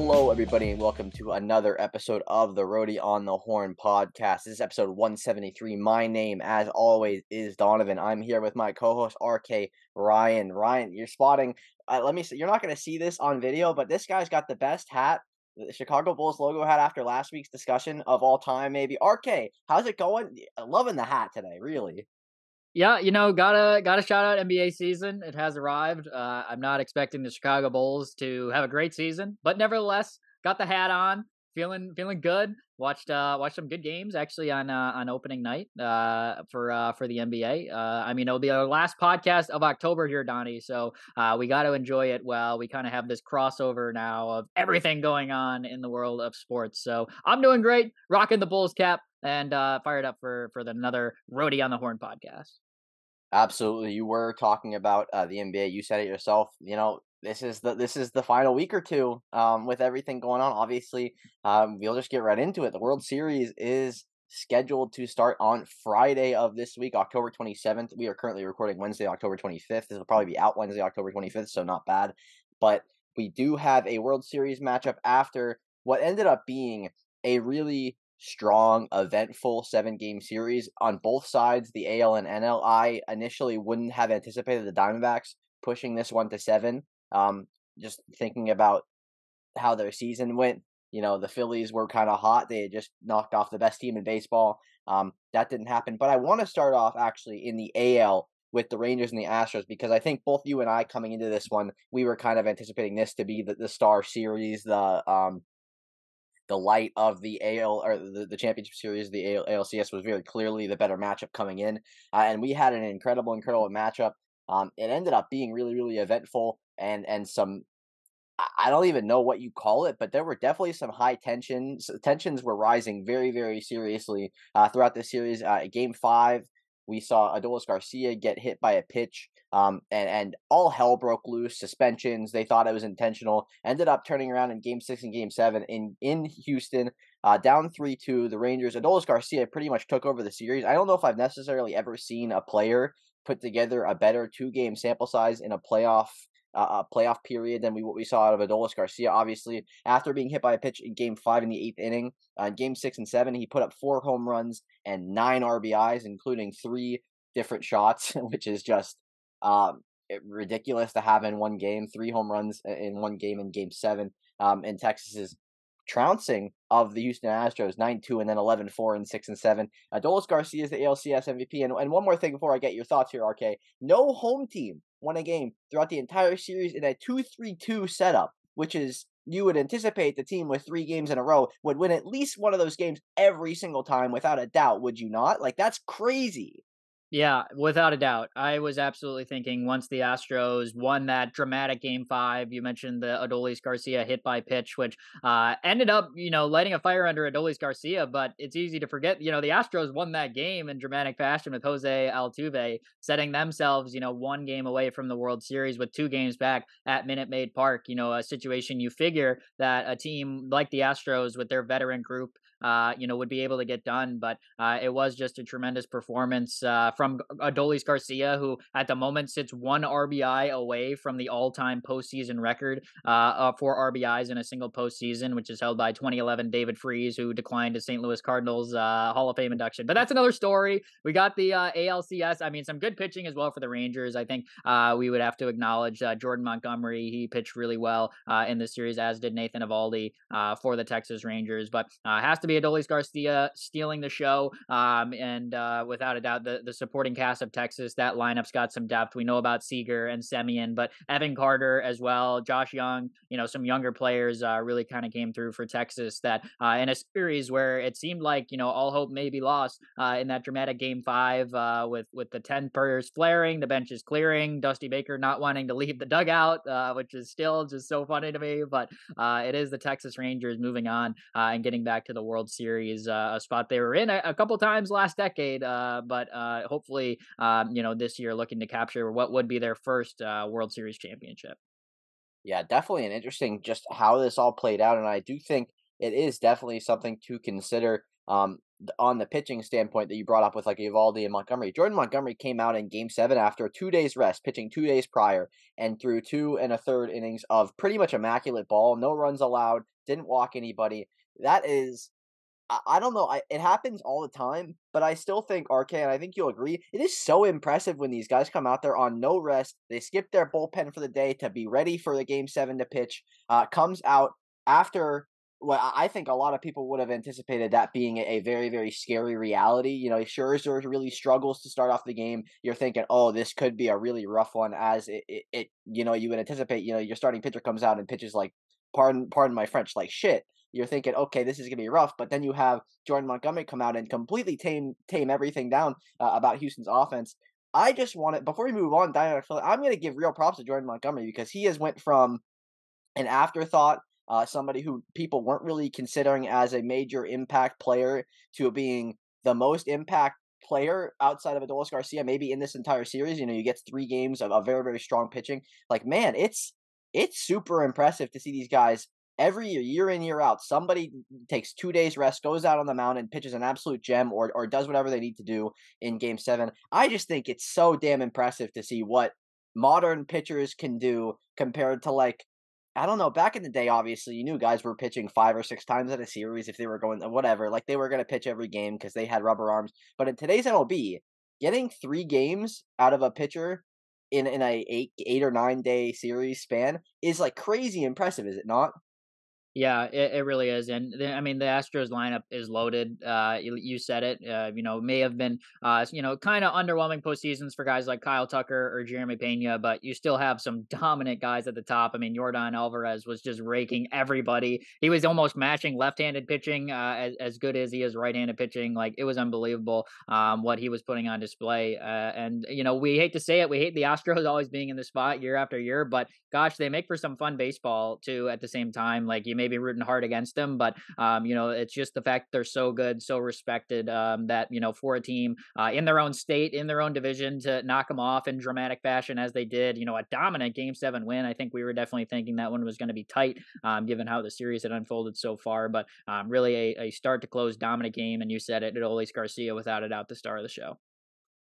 Hello, everybody, and welcome to another episode of the Roadie on the Horn podcast. This is episode 173. My name, as always, is Donovan. I'm here with my co-host RK Ryan. Ryan, you're spotting. Uh, let me. See, you're not going to see this on video, but this guy's got the best hat, the Chicago Bulls logo hat after last week's discussion of all time. Maybe RK, how's it going? Loving the hat today, really. Yeah, you know, gotta gotta shout out NBA season. It has arrived. Uh, I'm not expecting the Chicago Bulls to have a great season, but nevertheless, got the hat on, feeling feeling good. Watched uh watched some good games actually on uh, on opening night uh for uh for the NBA. Uh I mean it'll be our last podcast of October here, Donnie. So uh we got to enjoy it well. We kind of have this crossover now of everything going on in the world of sports. So I'm doing great, rocking the Bulls cap and uh fired up for for the, another Roadie on the Horn podcast. Absolutely, you were talking about uh, the NBA. You said it yourself. You know, this is the this is the final week or two um, with everything going on. Obviously, um, we'll just get right into it. The World Series is scheduled to start on Friday of this week, October 27th. We are currently recording Wednesday, October 25th. This will probably be out Wednesday, October 25th, so not bad. But we do have a World Series matchup after what ended up being a really strong, eventful seven game series on both sides, the AL and NL. I initially wouldn't have anticipated the Diamondbacks pushing this one to seven. Um, just thinking about how their season went, you know, the Phillies were kind of hot. They had just knocked off the best team in baseball. Um, that didn't happen. But I want to start off actually in the AL with the Rangers and the Astros because I think both you and I coming into this one, we were kind of anticipating this to be the, the star series, the um the light of the AL or the, the championship series, the AL, ALCS was very clearly the better matchup coming in, uh, and we had an incredible, incredible matchup. Um, it ended up being really, really eventful, and and some I don't even know what you call it, but there were definitely some high tensions. Tensions were rising very, very seriously uh, throughout the series. Uh, game five, we saw Adolis Garcia get hit by a pitch, um, and and all hell broke loose. Suspensions. They thought it was intentional. Ended up turning around in Game Six and Game Seven in in Houston, uh, down three two. The Rangers. Adolis Garcia pretty much took over the series. I don't know if I've necessarily ever seen a player put together a better two game sample size in a playoff uh, playoff period than we what we saw out of Adolis Garcia. Obviously, after being hit by a pitch in Game Five in the eighth inning, uh, Game Six and Seven, he put up four home runs and nine RBIs, including three different shots, which is just um, ridiculous to have in one game. Three home runs in one game in Game Seven. Um, and Texas's trouncing of the Houston Astros 9-2 and then 11-4 and 6 and 7. Adolis Garcia is the ALCS MVP. And, and one more thing before I get your thoughts here, RK. No home team won a game throughout the entire series in a 2-3-2 setup, which is you would anticipate the team with three games in a row would win at least one of those games every single time without a doubt, would you not? Like that's crazy. Yeah, without a doubt. I was absolutely thinking once the Astros won that dramatic game five, you mentioned the Adolis Garcia hit by pitch, which uh, ended up, you know, lighting a fire under Adolis Garcia. But it's easy to forget, you know, the Astros won that game in dramatic fashion with Jose Altuve, setting themselves, you know, one game away from the World Series with two games back at Minute Maid Park. You know, a situation you figure that a team like the Astros with their veteran group uh, you know, would be able to get done. But uh, it was just a tremendous performance uh, from Adolis Garcia, who at the moment sits one RBI away from the all-time postseason record uh, for RBIs in a single postseason, which is held by 2011 David Freese, who declined to St. Louis Cardinals uh, Hall of Fame induction. But that's another story. We got the uh, ALCS. I mean, some good pitching as well for the Rangers. I think we would have to acknowledge Jordan Montgomery. He pitched really well in this series, as did Nathan Eovaldi for the Texas Rangers. But has to be Adolis Garcia stealing the show. Um, and uh, without a doubt, the, the supporting cast of Texas, that lineup's got some depth. We know about Seager and Semien, but Evan Carter as well, Josh Jung, you know, some younger players uh, really kind of came through for Texas that uh, in a series where it seemed like, you know, all hope may be lost uh, in that dramatic game five uh, with, with the 10 players flaring, the benches clearing, Dusty Baker not wanting to leave the dugout, uh, which is still just so funny to me. But it is the Texas Rangers moving on and getting back to the World World Series, uh, a spot they were in a, a couple times last decade, uh, but uh, hopefully, um, you know, this year looking to capture what would be their first World Series championship. Yeah, definitely an interesting just how this all played out, and I do think it is definitely something to consider. Um, on the pitching standpoint that you brought up with like Eovaldi and Montgomery. Jordan Montgomery came out in Game Seven after two days rest, pitching two days prior, and threw two and a third innings of pretty much immaculate ball, no runs allowed, didn't walk anybody. That is I, don't know. I, it happens all the time, but I still think RK, and I think you'll agree, it is so impressive when these guys come out there on no rest. They skip their bullpen for the day to be ready for the game seven to pitch. Uh, comes out after well, I think a lot of people would have anticipated that being a very, very scary reality. You know, Scherzer really struggles to start off the game. You're thinking, oh, this could be a really rough one, as it, it, it you know, you would anticipate. You know, your starting pitcher comes out and pitches like, pardon, pardon my French, like shit you're thinking, okay, this is gonna be rough. But then you have Jordan Montgomery come out and completely tame tame everything down uh, about Houston's offense. I just want it before we move on. I'm gonna give real props to Jordan Montgomery because he has went from an afterthought, uh, somebody who people weren't really considering as a major impact player, to being the most impact player outside of Adolis Garcia, maybe in this entire series. You know, you get three games of, of very very strong pitching. Like man, it's it's super impressive to see these guys every year, year in, year out, somebody takes two days rest, goes out on the mound and pitches an absolute gem or or does whatever they need to do in game seven. I just think it's so damn impressive to see what modern pitchers can do compared to like I don't know. Back in the day, obviously, you knew guys were pitching five or six times in a series if they were going whatever. Like they were going to pitch every game because they had rubber arms. But in today's MLB, getting three games out of a pitcher in in a eight eight or nine day series span is like crazy impressive, is it not? Yeah, it, it really is, and the, I mean the Astros lineup is loaded. Uh, you, you said it. Uh, you know, may have been, uh, you know, kind of underwhelming postseasons for guys like Kyle Tucker or Jeremy Pena, but you still have some dominant guys at the top. I mean, Yordan Alvarez was just raking everybody. He was almost matching left-handed pitching uh, as as good as he is right-handed pitching. Like it was unbelievable um, what he was putting on display. Uh, and you know, we hate to say it, we hate the Astros always being in the spot year after year, but gosh, they make for some fun baseball too. At the same time, like you maybe rooting hard against them, but um, you know, it's just the fact they're so good, so respected um, that you know for a team uh, in their own state, in their own division, to knock them off in dramatic fashion as they did, you know, a dominant Game Seven win. I think we were definitely thinking that one was going to be tight, um, given how the series had unfolded so far. But um, really, a, a start to close dominant game, and you said it, Adolis Garcia, without a doubt, the star of the show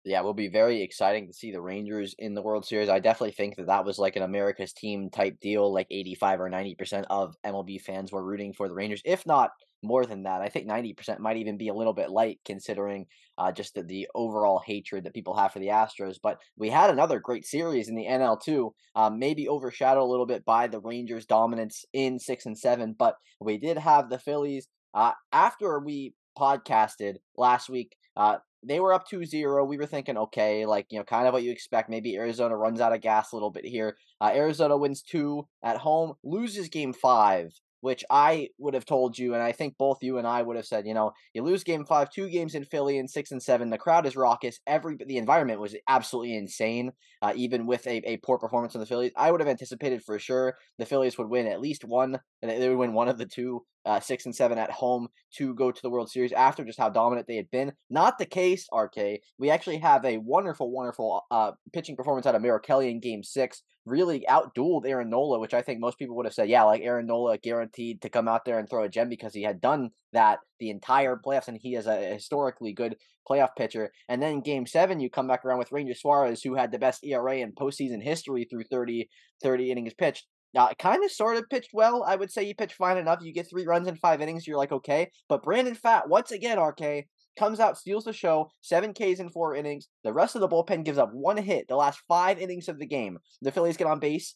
yeah, will be very exciting to see the Rangers in the World Series. I definitely think that that was like an America's team type deal. Like 85 or 90% of MLB fans were rooting for the Rangers, if not more than that. I think 90% might even be a little bit light considering uh, just the, the overall hatred that people have for the Astros. But we had another great series in the NL too, um, maybe overshadowed a little bit by the Rangers' dominance in six and seven. But we did have the Phillies uh, after we podcasted last week. Uh, they were up 2-0. We were thinking, okay, like, you know, kind of what you expect. Maybe Arizona runs out of gas a little bit here. Uh, Arizona wins two at home, loses game five which I would have told you, and I think both you and I would have said, you know, you lose game five, two games in Philly, and six and seven. The crowd is raucous. Every the environment was absolutely insane, uh, even with a, a poor performance from the Phillies. I would have anticipated for sure the Phillies would win at least one, and they would win one of the two, uh, six and seven at home to go to the World Series after just how dominant they had been. Not the case, RK. We actually have a wonderful, wonderful uh, pitching performance out of Merrill Kelly in Game Six really outdueled Aaron Nola, which I think most people would have said, yeah, like Aaron Nola guaranteed to come out there and throw a gem because he had done that the entire playoffs and he is a historically good playoff pitcher. And then game seven, you come back around with Ranger Suarez, who had the best ERA in postseason history through 30, 30 innings pitched. Now, it kind of sort of pitched well. I would say he pitched fine enough. You get three runs in five innings, you're like, okay. But Brandon Pfaadt, once again, RK, comes out, steals the show, seven Ks in four innings. The rest of the bullpen gives up one hit the last five innings of the game. The Phillies get on base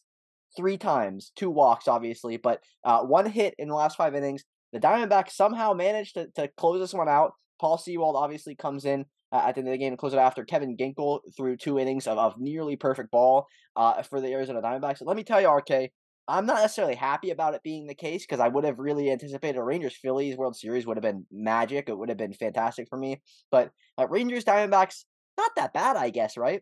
three times, two walks, obviously, but uh, one hit in the last five innings. The Diamondbacks somehow managed to, to close this one out. Paul Sewald obviously comes in uh, at the end of the game to close it after Kevin Ginkel threw two innings of, of nearly perfect ball uh, for the Arizona Diamondbacks. let me tell you, RK, I'm not necessarily happy about it being the case because I would have really anticipated a Rangers Phillies World Series would have been magic. It would have been fantastic for me. But uh, Rangers Diamondbacks, not that bad, I guess, right?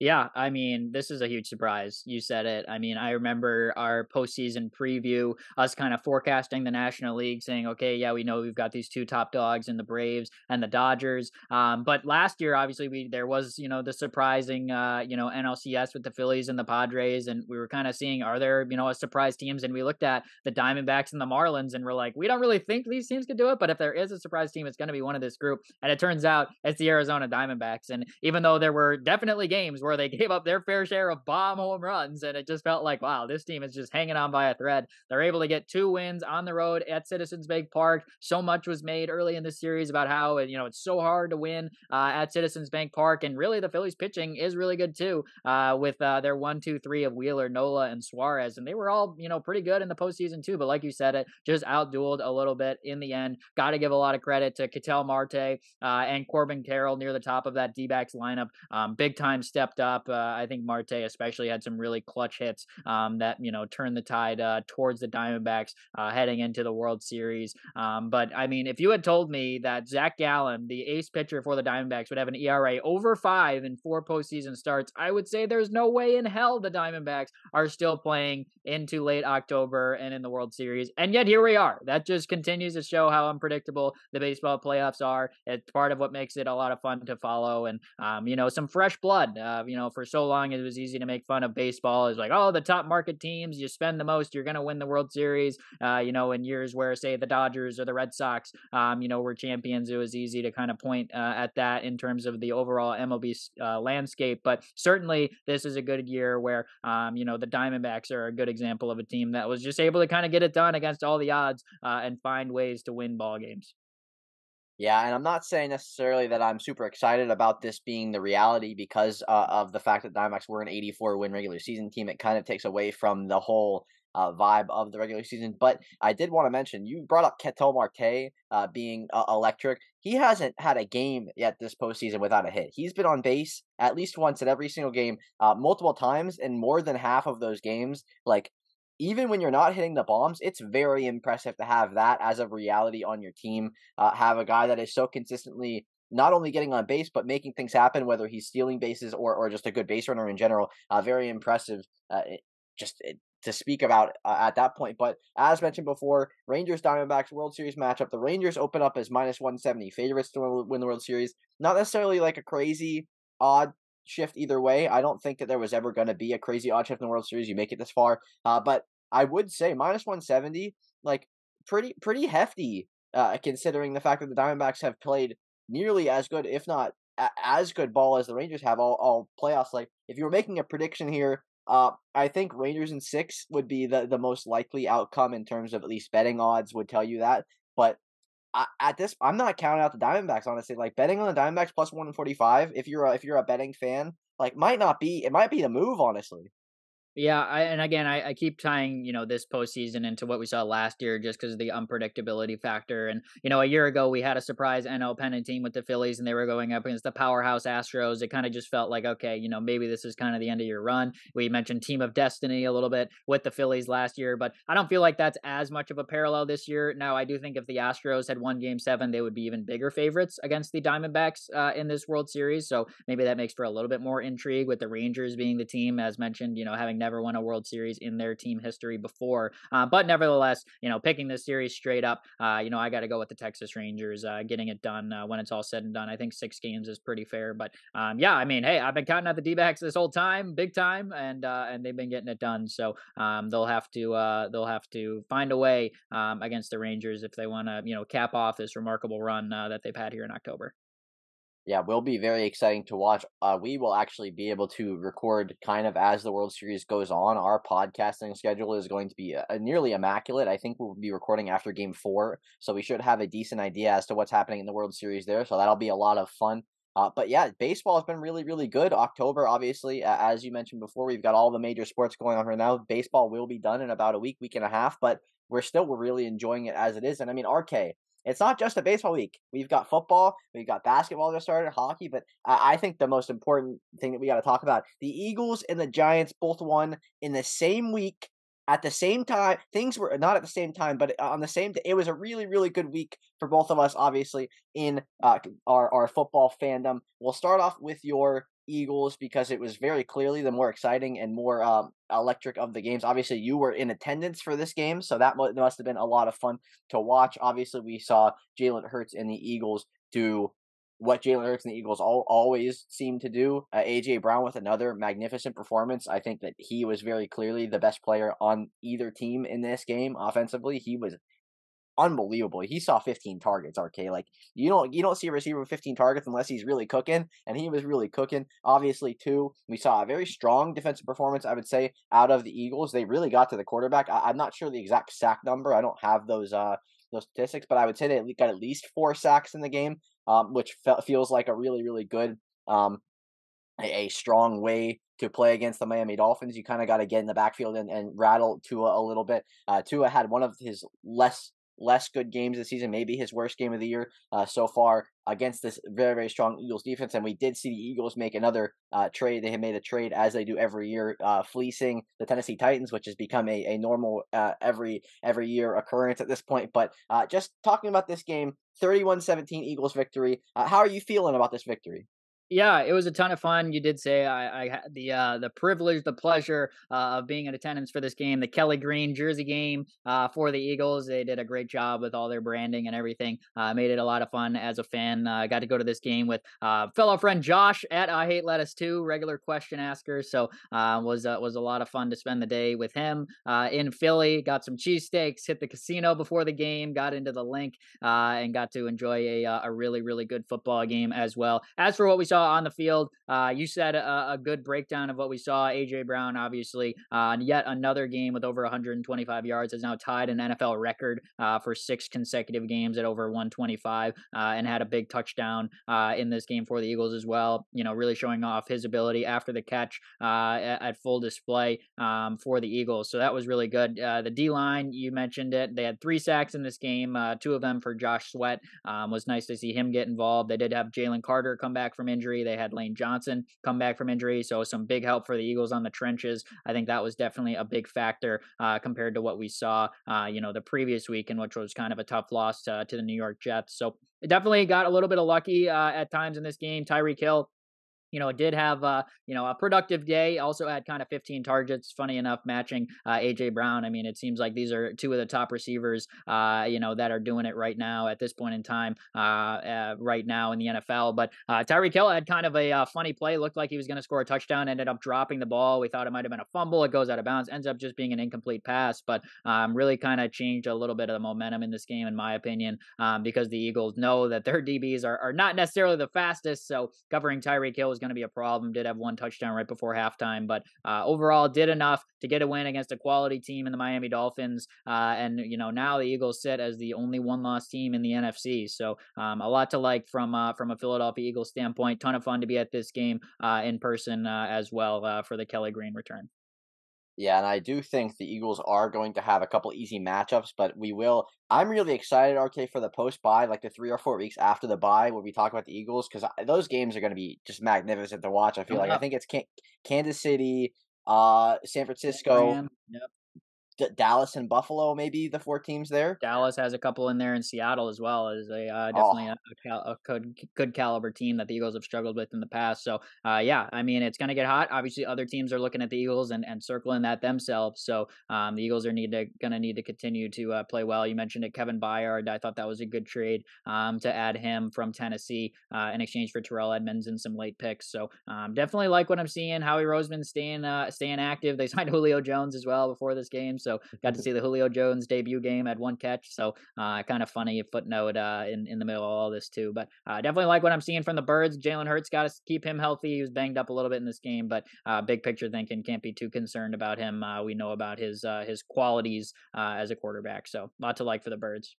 Yeah, I mean, this is a huge surprise. You said it. I mean, I remember our postseason preview, us kind of forecasting the National League, saying, okay, yeah, we know we've got these two top dogs in the Braves and the Dodgers. Um, but last year, obviously, we there was, you know, the surprising, uh, you know, NLCS with the Phillies and the Padres. And we were kind of seeing, are there, you know, a surprise teams? And we looked at the Diamondbacks and the Marlins and we're like, we don't really think these teams could do it. But if there is a surprise team, it's going to be one of this group. And it turns out it's the Arizona Diamondbacks. And even though there were definitely games where where they gave up their fair share of bomb home runs, and it just felt like, wow, this team is just hanging on by a thread. They're able to get two wins on the road at Citizens Bank Park. So much was made early in the series about how you know it's so hard to win uh, at Citizens Bank Park, and really the Phillies pitching is really good too, uh, with uh, their one, two, three of Wheeler, Nola, and Suarez, and they were all you know pretty good in the postseason too. But like you said, it just outdueled a little bit in the end. Got to give a lot of credit to Ketel Marte uh, and Corbin Carroll near the top of that D-backs lineup. Um, big time stepped up. Uh, I think Marte especially had some really clutch hits um, that you know turned the tide uh, towards the Diamondbacks uh, heading into the World Series. Um, but I mean, if you had told me that Zach Gallen, the ace pitcher for the Diamondbacks, would have an ERA over five in four postseason starts, I would say there's no way in hell the Diamondbacks are still playing into late October and in the World Series. And yet here we are. That just continues to show how unpredictable the baseball playoffs are. It's part of what makes it a lot of fun to follow, and um, you know, some fresh blood. Uh, you know, for so long it was easy to make fun of baseball. It's like, oh, the top market teams, you spend the most, you're going to win the World Series. Uh, you know, in years where, say, the Dodgers or the Red Sox, um, you know, were champions, it was easy to kind of point uh, at that in terms of the overall MLB uh, landscape. But certainly, this is a good year where, um, you know, the Diamondbacks are a good example of a team that was just able to kind of get it done against all the odds uh, and find ways to win ball games. Yeah, and I'm not saying necessarily that I'm super excited about this being the reality because uh, of the fact that Diamondbacks were an 84 win regular season team. It kind of takes away from the whole uh, vibe of the regular season. But I did want to mention you brought up Ketel Marte uh, being uh, electric. He hasn't had a game yet this postseason without a hit. He's been on base at least once in every single game, uh, multiple times, and more than half of those games, like even when you're not hitting the bombs, it's very impressive to have that as a reality on your team. Uh, have a guy that is so consistently not only getting on base but making things happen, whether he's stealing bases or or just a good base runner in general. Uh, very impressive. Uh, just eh, to speak about uh, at that point. But as mentioned before, Rangers Diamondbacks World Series matchup. The Rangers open up as minus 170 favorites to win the World Series. Not necessarily like a crazy odd shift either way. I don't think that there was ever going to be a crazy odd shift in the World Series. You make it this far, uh, but I would say minus one seventy, like pretty pretty hefty, uh, considering the fact that the Diamondbacks have played nearly as good, if not a- as good ball as the Rangers have all all playoffs. Like if you were making a prediction here. Uh, I think Rangers in six would be the, the most likely outcome in terms of at least betting odds would tell you that. But I, at this, I'm not counting out the Diamondbacks. Honestly, like betting on the Diamondbacks plus one forty five. If you're a, if you're a betting fan, like might not be. It might be the move. Honestly. Yeah, I, and again, I, I keep tying you know this postseason into what we saw last year, just because of the unpredictability factor. And you know, a year ago we had a surprise NL pennant team with the Phillies, and they were going up against the powerhouse Astros. It kind of just felt like, okay, you know, maybe this is kind of the end of your run. We mentioned Team of Destiny a little bit with the Phillies last year, but I don't feel like that's as much of a parallel this year. Now, I do think if the Astros had won Game Seven, they would be even bigger favorites against the Diamondbacks uh, in this World Series. So maybe that makes for a little bit more intrigue with the Rangers being the team, as mentioned, you know, having never won a World Series in their team history before. Uh, but nevertheless, you know, picking this series straight up, uh, you know, I got to go with the Texas Rangers uh, getting it done uh, when it's all said and done. I think six games is pretty fair. But um, yeah, I mean, hey, I've been counting out the D backs this whole time, big time, and uh, and they've been getting it done. So um, they'll have to they'll have to find a way um, against the Rangers if they want to you know cap off this remarkable run that they've had here in October yeah, will be very exciting to watch. Uh, we will actually be able to record kind of as the World Series goes on. Our podcasting schedule is going to be uh, nearly immaculate. I think we'll be recording after Game Four, so we should have a decent idea as to what's happening in the World Series there. So that'll be a lot of fun. Uh, but yeah, baseball has been really, really good. October, obviously, as you mentioned before, we've got all the major sports going on right now. Baseball will be done in about a week, week and a half, but we're still we're really enjoying it as it is. And I mean, RK, it's not just a baseball week. We've got football, we've got basketball just started, hockey, but I think the most important thing that we got to talk about the Eagles and the Giants both won in the same week at the same time. Things were not at the same time, but on the same day. It was a really, really good week for both of us, obviously, in uh, our, our football fandom. We'll start off with your Eagles because it was very clearly the more exciting and more um, electric of the games. Obviously, you were in attendance for this game, so that must have been a lot of fun to watch. Obviously, we saw Jalen Hurts and the Eagles do what Jalen Hurts and the Eagles all, always seem to do. Uh, AJ Brown with another magnificent performance. I think that he was very clearly the best player on either team in this game offensively. He was unbelievable. He saw 15 targets, RK. Like you don't you don't see a receiver with 15 targets unless he's really cooking, and he was really cooking. Obviously, too, we saw a very strong defensive performance. I would say out of the Eagles, they really got to the quarterback. I, am not sure the exact sack number. I don't have those uh those statistics, but I would say they got at least four sacks in the game, um, which fe- feels like a really really good um a, strong way to play against the Miami Dolphins. You kind of got to get in the backfield and, and rattle Tua a little bit. Uh, Tua had one of his less less good games this season, maybe his worst game of the year uh, so far against this very, very strong Eagles defense. And we did see the Eagles make another uh, trade. They have made a trade as they do every year, uh, fleecing the Tennessee Titans, which has become a, a normal uh, every every year occurrence at this point. But uh, just talking about this game, 31 17 Eagles victory. Uh, how are you feeling about this victory? Yeah, it was a ton of fun. You did say I, I had the uh, the privilege, the pleasure uh, of being in attendance for this game, the Kelly Green jersey game uh, for the Eagles. They did a great job with all their branding and everything. Uh, made it a lot of fun as a fan. I got to go to this game with uh, fellow friend Josh at I Hate Lettuce too, regular question asker. So uh, was was a lot of fun to spend the day with him in Philly. Got some cheesesteaks, hit the casino before the game, got into the Linc, and got to enjoy a a really really good football game as well. As for what we saw saw on the field. Uh, you said a, a, good breakdown of what we saw. AJ Brown, obviously, uh, yet another game with over 125 yards, has now tied an NFL record uh, for six consecutive games at over 125, uh, and had a big touchdown uh, in this game for the Eagles as well. You know, really showing off his ability after the catch uh, at, at, full display um, for the Eagles. So that was really good. the D line, you mentioned it. They had three sacks in this game, two of them for Josh Sweat. Um, was nice to see him get involved. They did have Jalen Carter come back from injury injury. They had Lane Johnson come back from injury, so some big help for the Eagles on the trenches. I think that was definitely a big factor uh, compared to what we saw, uh, you know, the previous week, in which was kind of a tough loss to, to the New York Jets. So definitely got a little bit of lucky uh, at times in this game. Tyreek Hill you know, did have uh, you know a productive day. Also had kind of 15 targets. Funny enough, matching uh, AJ Brown. I mean, it seems like these are two of the top receivers, uh, you know, that are doing it right now at this point in time, uh, uh, right now in the NFL. But uh, Tyreek Hill had kind of a uh, funny play. Looked like he was going to score a touchdown. Ended up dropping the ball. We thought it might have been a fumble. It goes out of bounds. Ends up just being an incomplete pass. But um, really kind of changed a little bit of the momentum in this game, in my opinion, um, because the Eagles know that their DBs are, are not necessarily the fastest. So covering Tyreek Hill is going to be a problem. Did have one touchdown right before halftime, but uh, overall did enough to get a win against a quality team in the Miami Dolphins. Uh, and you know now the Eagles sit as the only one-loss team in the NFC. So um, a lot to like from uh, from a Philadelphia Eagles standpoint. Ton of fun to be at this game uh, in person uh, as well uh, for the Kelly Green return. Yeah, and I do think the Eagles are going to have a couple easy matchups, but we will. I'm really excited, RK, for the post bye, like the three or four weeks after the bye, where we talk about the Eagles, because those games are going to be just magnificent to watch. I feel like I think it's Kansas City, uh, San Francisco, yep. D- Dallas and Buffalo, maybe the four teams there. Dallas has a couple in there, in Seattle as well as a uh, definitely oh. a, a, cal- a, good good caliber team that the Eagles have struggled with in the past. So uh, yeah, I mean it's going to get hot. Obviously, other teams are looking at the Eagles and, and circling that themselves. So um, the Eagles are need to going to need to continue to uh, play well. You mentioned it, Kevin Byard. I thought that was a good trade um, to add him from Tennessee uh, in exchange for Terrell Edmunds and some late picks. So um, definitely like what I'm seeing. Howie Roseman staying uh, staying active. They signed Julio Jones as well before this game, so got to see the Julio Jones debut game at one catch. So uh, kind of funny footnote uh, in in the middle of all this too. But uh, definitely like what I'm seeing from the Birds. Jalen Hurts got to keep him healthy. He was banged up a little bit in this game, but uh, big picture thinking can't be too concerned about him. Uh, we know about his uh, his qualities as a quarterback. So a lot to like for the Birds.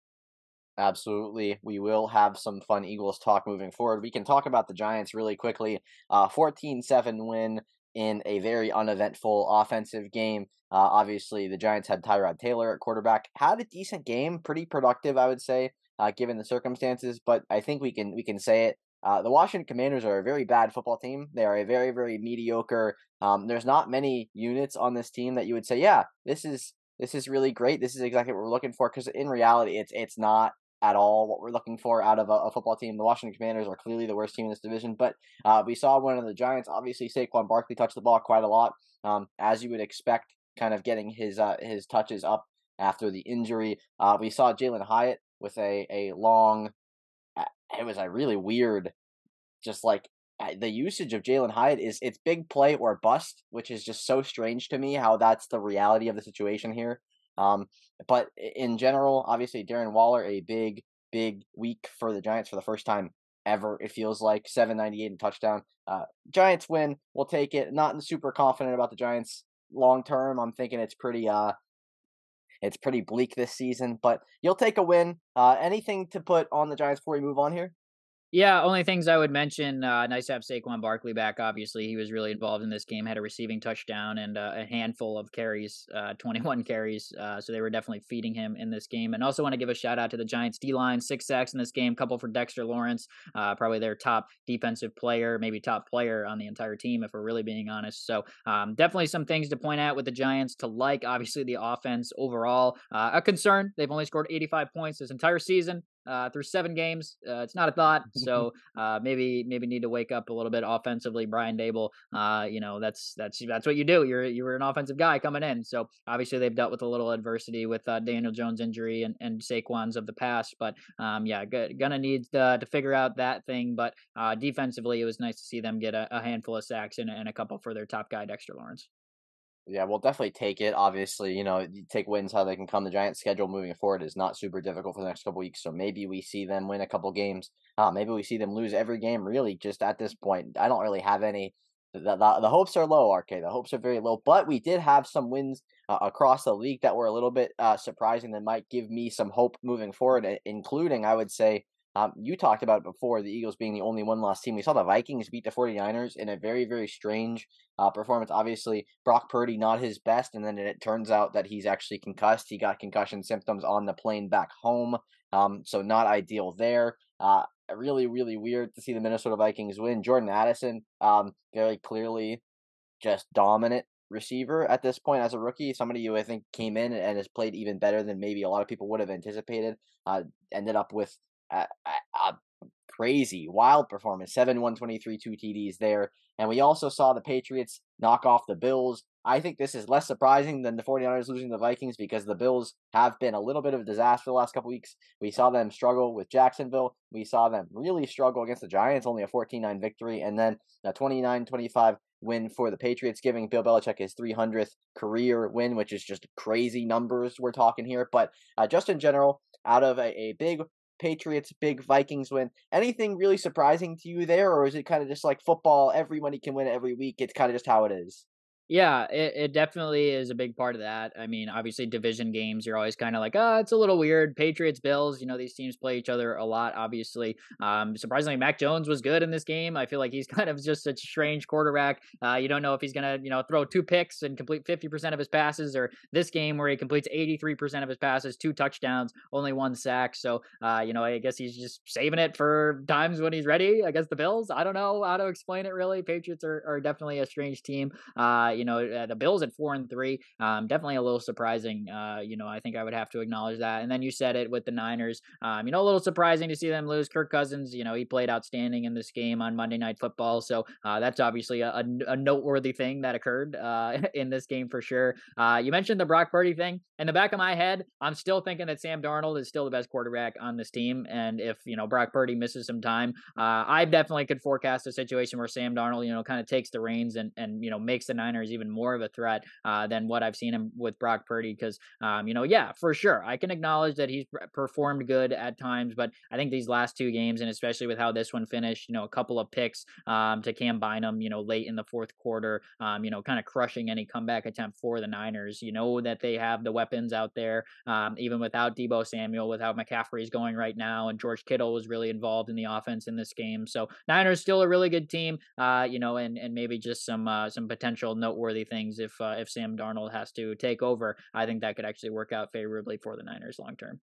Absolutely. We will have some fun Eagles talk moving forward. We can talk about the Giants really quickly. Uh 14-7 win in a very uneventful offensive game. Uh, obviously, the Giants had Tyrod Taylor at quarterback. Had a decent game, pretty productive, I would say, uh, given the circumstances. But I think we can we can say it. Uh, the Washington Commanders are a very bad football team. They are a very very mediocre. Um, there's not many units on this team that you would say, yeah, this is this is really great. This is exactly what we're looking for. Because in reality, it's it's not at all what we're looking for out of a, a, football team. The Washington Commanders are clearly the worst team in this division, but uh, we saw one of the Giants. Obviously, Saquon Barkley touched the ball quite a lot, um, as you would expect, kind of getting his uh, his touches up after the injury. Uh, we saw Jalin Hyatt with a a long. It was a really weird, just like the usage of Jalin Hyatt is it's big play or bust, which is just so strange to me. How that's the reality of the situation here. Um, but in general, obviously Darren Waller, a big, big week for the Giants for the first time ever. It feels like 798 and touchdown. Uh, Giants win. We'll take it. Not super confident about the Giants long term. I'm thinking it's pretty uh it's pretty bleak this season, but you'll take a win. Uh, anything to put on the Giants before we move on here? Yeah, only things I would mention. Uh, nice to have Saquon Barkley back. Obviously, he was really involved in this game. Had a receiving touchdown and uh, a handful of carries, uh, 21 carries. Uh, so they were definitely feeding him in this game. And also want to give a shout out to the Giants D line, six sacks in this game, couple for Dexter Lawrence, uh, probably their top defensive player, maybe top player on the entire team, if we're really being honest. So um, definitely some things to point out with the Giants to like. Obviously, the offense overall uh, a concern. They've only scored 85 points this entire season uh, through seven games. Uh, it's not a thought. So uh, maybe maybe need to wake up a little bit offensively. Brian Daboll, uh, you know that's that's that's what you do. You're you were an offensive guy coming in. So obviously they've dealt with a little adversity with uh, Daniel Jones injury and and Saquon's of the past. But um, yeah, g- gonna need to, to figure out that thing. But uh, defensively, it was nice to see them get a, a handful of sacks and, and a couple for their top guy Dexter Lawrence. Yeah, we'll definitely take it. Obviously, you know, you take wins how they can come. The Giants' schedule moving forward is not super difficult for the next couple weeks, so maybe we see them win a couple games. Uh, maybe we see them lose every game. Really, just at this point, I don't really have any. The, the, the hopes are low, RK. The hopes are very low, but we did have some wins uh, across the league that were a little bit uh, surprising. That might give me some hope moving forward, including, I would say, um, you talked about before, the Eagles being the only one loss team. We saw the Vikings beat the 49ers in a very, very strange uh, performance. Obviously, Brock Purdy not his best, and then it turns out that he's actually concussed. He got concussion symptoms on the plane back home, um, so not ideal there. Uh, really, really weird to see the Minnesota Vikings win. Jordan Addison, um, very clearly just dominant receiver at this point as a rookie. Somebody who I think came in and has played even better than maybe a lot of people would have anticipated. Uh, ended up with a, a crazy, wild performance. 7 123, two TDs there. And we also saw the Patriots knock off the Bills. I think this is less surprising than the 49ers losing the Vikings because the Bills have been a little bit of a disaster the last couple weeks. We saw them struggle with Jacksonville. We saw them really struggle against the Giants, only a 14 9 victory, and then a 29 25 win for the Patriots, giving Bill Belichick his 300th career win, which is just crazy numbers we're talking here. But uh, just in general, out of a, a big Patriots big Vikings win. Anything really surprising to you there, or is it kind of just like football? Everybody can win every week. It's kind of just how it is. Yeah, it, it definitely is a big part of that. I mean, obviously, division games, you're always kind of like, oh, it's a little weird. Patriots, Bills, you know, these teams play each other a lot, obviously. Um, surprisingly, Mac Jones was good in this game. I feel like he's kind of just a strange quarterback. Uh, you don't know if he's going to, you know, throw two picks and complete 50% of his passes, or this game where he completes 83% of his passes, two touchdowns, only one sack. So, uh, you know, I guess he's just saving it for times when he's ready against the Bills. I don't know how to explain it really. Patriots are, are definitely a strange team. Uh, you know, uh, the Bills at four and three, um, definitely a little surprising. Uh, you know, I think I would have to acknowledge that. And then you said it with the Niners. Um, you know, a little surprising to see them lose. Kirk Cousins, you know, he played outstanding in this game on Monday Night Football, so uh, that's obviously a, a, noteworthy thing that occurred uh, in this game for sure. Uh, you mentioned the Brock Purdy thing. In the back of my head, I'm still thinking that Sam Darnold is still the best quarterback on this team, and if you know Brock Purdy misses some time, uh, I definitely could forecast a situation where Sam Darnold, you know, kind of takes the reins and and you know makes the Niners even more of a threat uh, than what I've seen him with Brock Purdy. Because, um, you know, yeah, for sure, I can acknowledge that he's performed good at times, but I think these last two games, and especially with how this one finished, you know, a couple of picks um, to Cam Bynum, you know, late in the fourth quarter, um, you know, kind of crushing any comeback attempt for the Niners. You know that they have the weapons out there, um, even without Deebo Samuel, without McCaffrey's going right now, and George Kittle was really involved in the offense in this game. So Niners still a really good team, uh, you know, and and maybe just some uh, some potential noteworthy things if uh, if Sam Darnold has to take over, I think that could actually work out favorably for the Niners long term.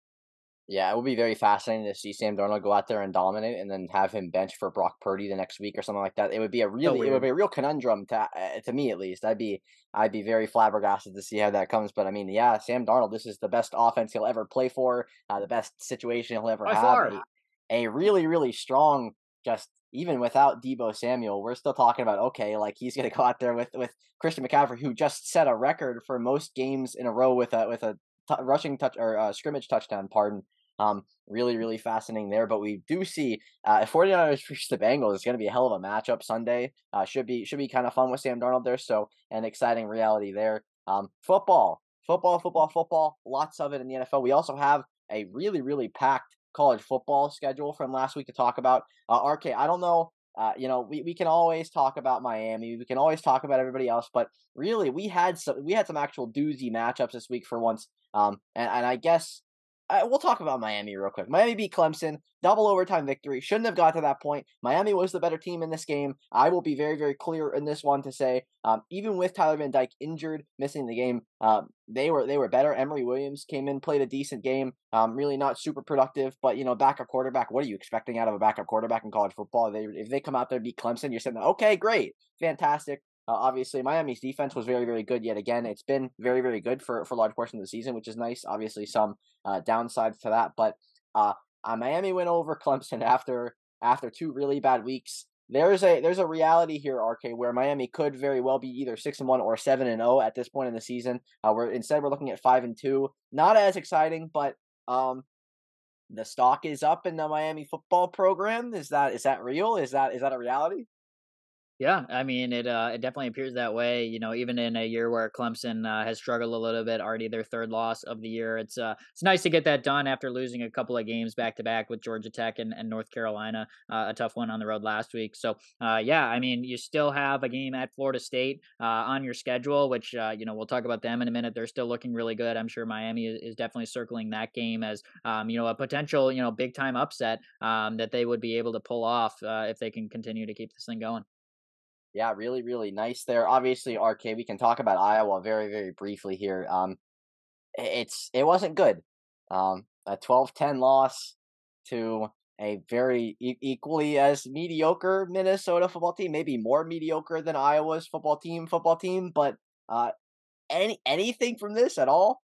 Yeah, it would be very fascinating to see Sam Darnold go out there and dominate, and then have him bench for Brock Purdy the next week or something like that. It would be a So really, it would be a real conundrum to uh, to me at least. I'd be I'd be very flabbergasted to see how that comes. But I mean, yeah, Sam Darnold, this is the best offense he'll ever play for, uh, the best situation he'll ever By have. A, a really, really strong, just even without Deebo Samuel, we're still talking about okay, like he's gonna go out there with with Christian McCaffrey, who just set a record for most games in a row with a with a t- rushing touch or uh, scrimmage touchdown. Pardon. Um, really, really fascinating there. But we do see uh, if 49ers reach the Bengals, it's going to be a hell of a matchup Sunday. Uh, should be should be kind of fun with Sam Darnold there. So an exciting reality there. Um, football, football, football, football. Lots of it in the NFL. We also have a really, really packed college football schedule from last week to talk about. Uh, RK, I don't know. Uh, you know, we, we can always talk about Miami. We can always talk about everybody else, but really, we had some we had some actual doozy matchups this week for once. Um, and, and I guess we'll talk about Miami real quick. Miami beat Clemson, double overtime victory. Shouldn't have got to that point. Miami was the better team in this game. I will be very, very clear in this one to say, um, even with Tyler Van Dyke injured, missing the game, um, they were they were better. Emory Williams came in, played a decent game. Um, really not super productive, but you know, backup quarterback. What are you expecting out of a backup quarterback in college football? They if they come out there and beat Clemson, you're saying, okay, great, fantastic. Uh, obviously, Miami's defense was very, very good yet again. It's been very, very good for, for large portion of the season, which is nice. Obviously, some uh, downsides to that, but uh, Miami went over Clemson after after two really bad weeks. There's a there's a reality here, RK, where Miami could very well be either six and one or seven and zero at this point in the season. Uh, we're instead we're looking at five and two. Not as exciting, but um, the stock is up in the Miami football program. Is that is that real? Is that is that a reality? Yeah, I mean it. Uh, it definitely appears that way. You know, even in a year where Clemson uh, has struggled a little bit, already their third loss of the year. It's uh, it's nice to get that done after losing a couple of games back to back with Georgia Tech and, and North Carolina. Uh, a tough one on the road last week. So, uh, yeah, I mean, you still have a game at Florida State uh, on your schedule, which you know we'll talk about them in a minute. They're still looking really good. I'm sure Miami is, is definitely circling that game as um, you know a potential you know big time upset um, that they would be able to pull off if they can continue to keep this thing going. Yeah, really, really nice there. Obviously, RK, we can talk about Iowa very, very briefly here. Um, it's it wasn't good. Um, a 12-10 loss to a very e- equally as mediocre Minnesota football team, maybe more mediocre than Iowa's football team, football team, but uh, any anything from this at all?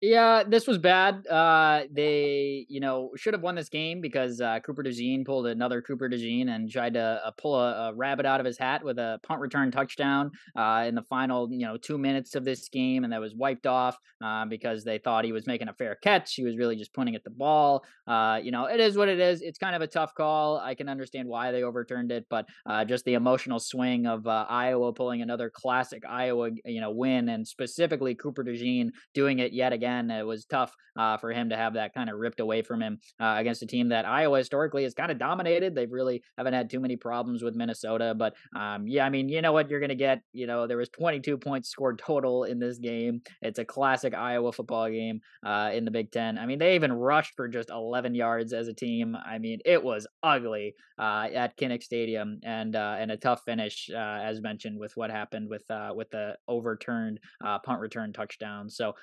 Yeah, this was bad. Uh, they, you know, should have won this game because uh, Cooper DeJean pulled another Cooper DeJean and tried to uh, pull a, a rabbit out of his hat with a punt return touchdown uh, in the final, you know, two minutes of this game, and that was wiped off uh, because they thought he was making a fair catch. He was really just pointing at the ball. Uh, you know, it is what it is. It's kind of a tough call. I can understand why they overturned it, but just the emotional swing of Iowa pulling another classic Iowa, you know, win, and specifically Cooper DeJean doing it yet again. It was tough uh, for him to have that kind of ripped away from him uh, against a team that Iowa historically has kind of dominated. They've really haven't had too many problems with Minnesota, but um, yeah, I mean, you know what you're going to get. You know, there was 22 points scored total in this game. It's a classic Iowa football game uh, in the Big Ten. I mean, they even rushed for just 11 yards as a team. I mean, it was ugly uh, at Kinnick Stadium, and uh, and a tough finish, uh, as mentioned, with what happened with with the overturned punt return touchdown. So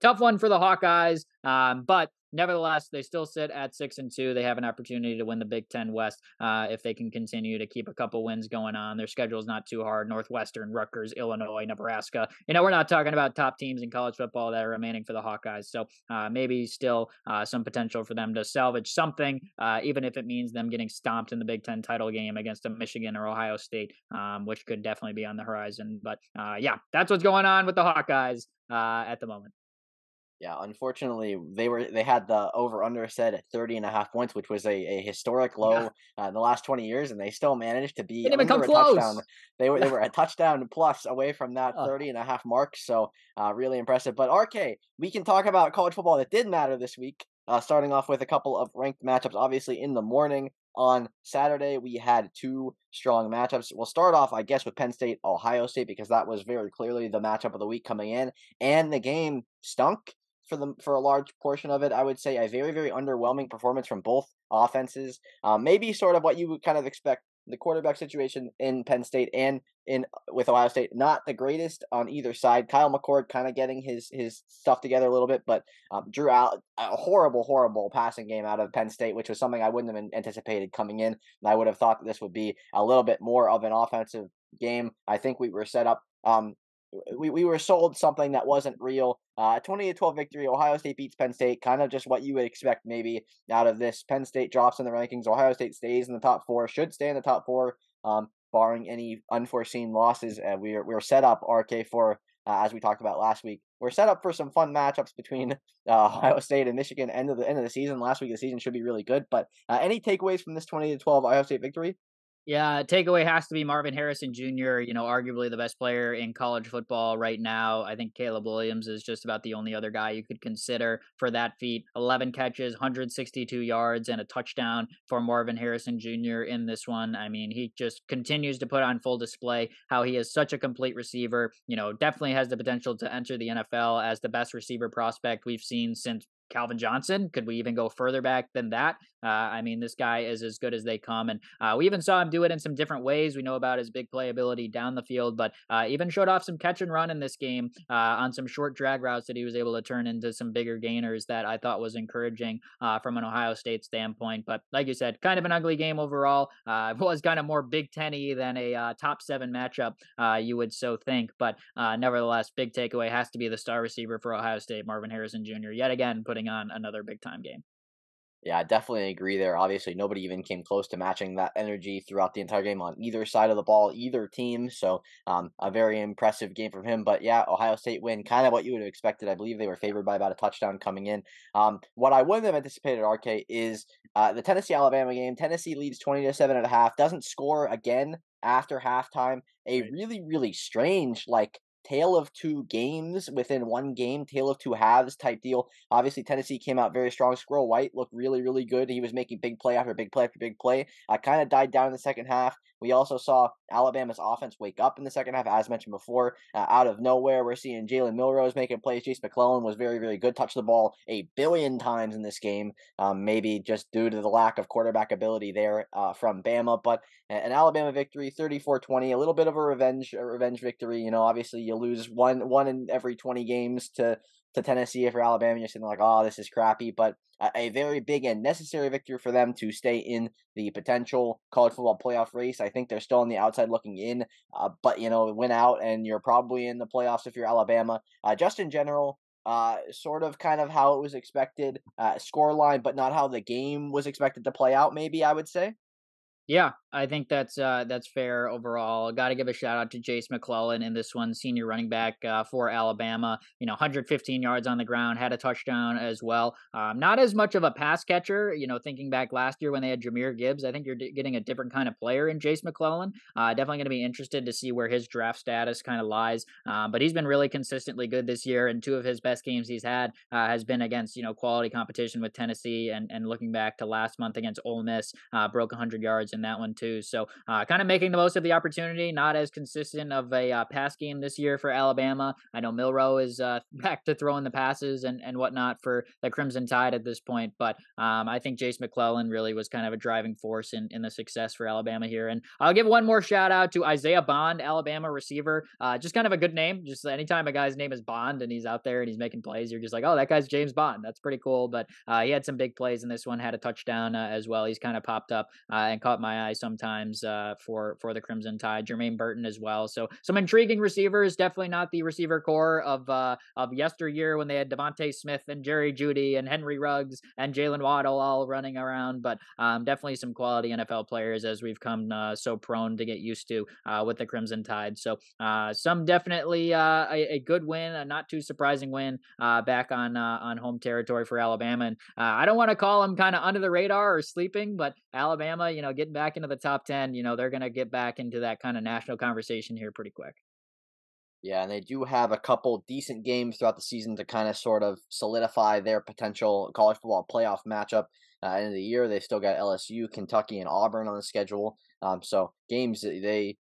tough one for the Hawkeyes, um, but nevertheless, they still sit at six and two. They have an opportunity to win the Big Ten West uh, if they can continue to keep a couple wins going on. Their schedule is not too hard: Northwestern, Rutgers, Illinois, Nebraska. You know, we're not talking about top teams in college football that are remaining for the Hawkeyes. So uh, maybe still uh, some potential for them to salvage something, uh, even if it means them getting stomped in the Big Ten title game against a Michigan or Ohio State, um, which could definitely be on the horizon. But uh, yeah, that's what's going on with the Hawkeyes uh, at the moment. Yeah, unfortunately, they were they had the over under set at 30 and a half points, which was a, a historic low Yeah, uh, in the last 20 years, and they still managed to be didn't even come under a touchdown. close. They were they were a touchdown plus away from that Oh, 30 and a half mark, so uh, really impressive. But RK, we can talk about college football that did matter this week. Uh, starting off with a couple of ranked matchups. Obviously, in the morning on Saturday, we had two strong matchups. We'll start off, I guess, with Penn State, Ohio State, because that was very clearly the matchup of the week coming in, and the game stunk for the for a large portion of it. I would say a very very underwhelming performance from both offenses. Um, maybe sort of what you would kind of expect the quarterback situation in Penn State and in with Ohio State not the greatest on either side. Kyle McCord kind of getting his his stuff together a little bit, but um, drew out a horrible, horrible passing game out of Penn State, which was something I wouldn't have anticipated coming in. And I would have thought that this would be a little bit more of an offensive game. I think we were set up. Um, we, we were sold something that wasn't real. Uh, 20 to 12 victory. Ohio State beats Penn State. Kind of just what you would expect maybe out of this. Penn State drops in the rankings. Ohio State stays in the top four. Should stay in the top four. Um, barring any unforeseen losses. Uh, we're we're set up RK for uh, as we talked about last week. We're set up for some fun matchups between uh, Ohio State and Michigan. End of the end of the season. Last week of the season should be really good. But uh, any takeaways from this twenty to twelve Ohio State victory? Yeah, takeaway has to be Marvin Harrison Jr., you know, arguably the best player in college football right now. I think Caleb Williams is just about the only other guy you could consider for that feat. 11 catches, 162 yards, and a touchdown for Marvin Harrison Jr. in this one. I mean, he just continues to put on full display how he is such a complete receiver. You know, definitely has the potential to enter the NFL as the best receiver prospect we've seen since Calvin Johnson. Could we even go further back than that? Uh, I mean, this guy is as good as they come, and uh, we even saw him do it in some different ways. We know about his big playability down the field, but uh, even showed off some catch and run in this game uh, on some short drag routes that he was able to turn into some bigger gainers that I thought was encouraging uh, from an Ohio State standpoint. But like you said, kind of an ugly game overall. Uh, it was kind of more Big Ten-y than a top seven matchup, you would so think. But nevertheless, big takeaway has to be the star receiver for Ohio State, Marvin Harrison Jr. Yet again, putting on another big time game. Yeah, I definitely agree there. Obviously, nobody even came close to matching that energy throughout the entire game on either side of the ball, either team. So, um, a very impressive game from him. But yeah, Ohio State win, kind of what you would have expected. I believe they were favored by about a touchdown coming in. Um, what I wouldn't have anticipated, RK, is uh, the Tennessee Alabama game. Tennessee leads twenty to seven at a half, doesn't score again after halftime. A really, really strange like tale of two games within one game, tale of two halves type deal. Obviously, Tennessee came out very strong. Squirrel White looked really, really good. He was making big play after big play after big play. I kind of died down in the second half. We also saw Alabama's offense wake up in the second half, as mentioned before. Uh, out of nowhere, we're seeing Jalen Milroe making plays. Jase McClellan was very, very good. Touched the ball a billion times in this game, um, maybe just due to the lack of quarterback ability there uh, from Bama. But an Alabama victory, 34-20, a little bit of a revenge, a revenge victory. You know, obviously you lose one one in every 20 games to to Tennessee if you're Alabama. You're sitting like, oh, this is crappy, but a, very big and necessary victory for them to stay in the potential college football playoff race. I think they're still on the outside looking in, uh, but you know, win out and you're probably in the playoffs if you're Alabama. Uh, just in general, uh, sort of kind of how it was expected, uh, score line, but not how the game was expected to play out. Maybe I would say. Yeah, I think that's uh, that's fair overall. Got to give a shout out to Jase McClellan in this one, senior running back uh, for Alabama. You know, 115 yards on the ground, had a touchdown as well. Um, not as much of a pass catcher. You know, thinking back last year when they had Jahmyr Gibbs, I think you're d- getting a different kind of player in Jase McClellan. Uh, definitely going to be interested to see where his draft status kind of lies. Um, but he's been really consistently good this year, and two of his best games he's had uh, has been against you know quality competition with Tennessee, and and looking back to last month against Ole Miss, uh, broke 100 yards in that one too. So uh, kind of making the most of the opportunity. Not as consistent of a uh, pass game this year for Alabama. I know Milroe is uh, back to throwing the passes and, and whatnot for the Crimson Tide at this point, but um, I think Jase McClellan really was kind of a driving force in, in the success for Alabama here. And I'll give one more shout out to Isaiah Bond, Alabama receiver. Uh, just kind of a good name. Just anytime a guy's name is Bond and he's out there and he's making plays, you're just like, oh, that guy's James Bond. That's pretty cool. But uh, he had some big plays in this one, had a touchdown uh, as well. He's kind of popped up and caught my eye sometimes uh, for for the Crimson Tide. Jermaine Burton as well. So some intriguing receivers. Definitely not the receiver corps of uh, of yesteryear when they had DeVonta Smith and Jerry Jeudy and Henry Ruggs and Jaylen Waddle all running around. But um, definitely some quality NFL players as we've come uh, so prone to get used to uh, with the Crimson Tide. So uh, some definitely uh, a, a, good win, a not too surprising win back on on home territory for Alabama. And I don't want to call them kind of under the radar or sleeping, but Alabama, you know, getting back into the top ten, you know, they're going to get back into that kind of national conversation here pretty quick. Yeah, and they do have a couple decent games throughout the season to kind of sort of solidify their potential college football playoff matchup. Uh, end of the year, they still got LSU, Kentucky, and Auburn on the schedule. Um, so games they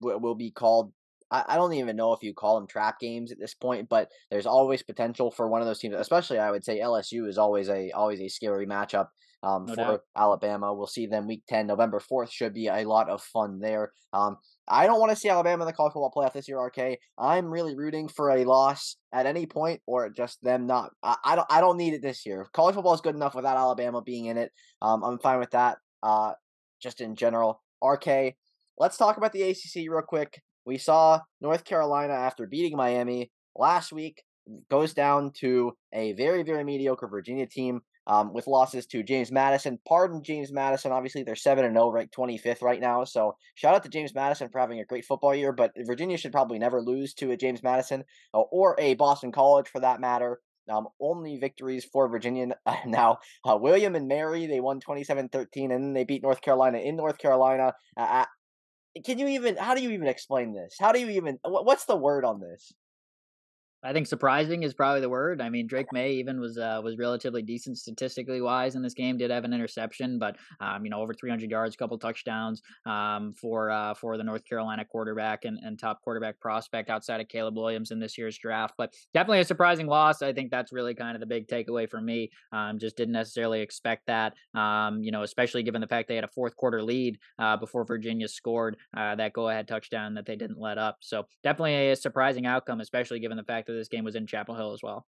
w- will be called I, I don't even know if you call them trap games at this point, but there's always potential for one of those teams. Especially, I would say LSU is always a always a scary matchup um, no for doubt. Alabama. We'll see them week 10, November 4th. Should be a lot of fun there. Um, I don't want to see Alabama in the college football playoff this year, RK. I'm really rooting for a loss at any point or just them not. I, I don't I don't need it this year. College football is good enough without Alabama being in it. Um, I'm fine with that. Uh, just in general. RK, let's talk about the ACC real quick. We saw North Carolina after beating Miami last week goes down to a very, very mediocre Virginia team um, with losses to James Madison. Pardon James Madison. Obviously, they're 7 and 0, ranked 25th right now. So shout out to James Madison for having a great football year. But Virginia should probably never lose to a James Madison uh, or a Boston College for that matter. Um, only victories for Virginia now. Uh, William and Mary, they won 27 13, and then they beat North Carolina in North Carolina. Uh, can you even, how do you even explain this? How do you even, what's the word on this? I think surprising is probably the word. I mean, Drake Maye even was uh, was relatively decent statistically wise in this game. Did have an interception, but um, you know, over 300 yards, a couple touchdowns um, for uh, for the North Carolina quarterback and, and top quarterback prospect outside of Caleb Williams in this year's draft. But definitely a surprising loss. I think that's really kind of the big takeaway for me. Um, just didn't necessarily expect that. Um, you know, especially given the fact they had a fourth quarter lead uh, before Virginia scored uh, that go ahead touchdown that they didn't let up. So definitely a surprising outcome, especially given the fact this game was in Chapel Hill as well.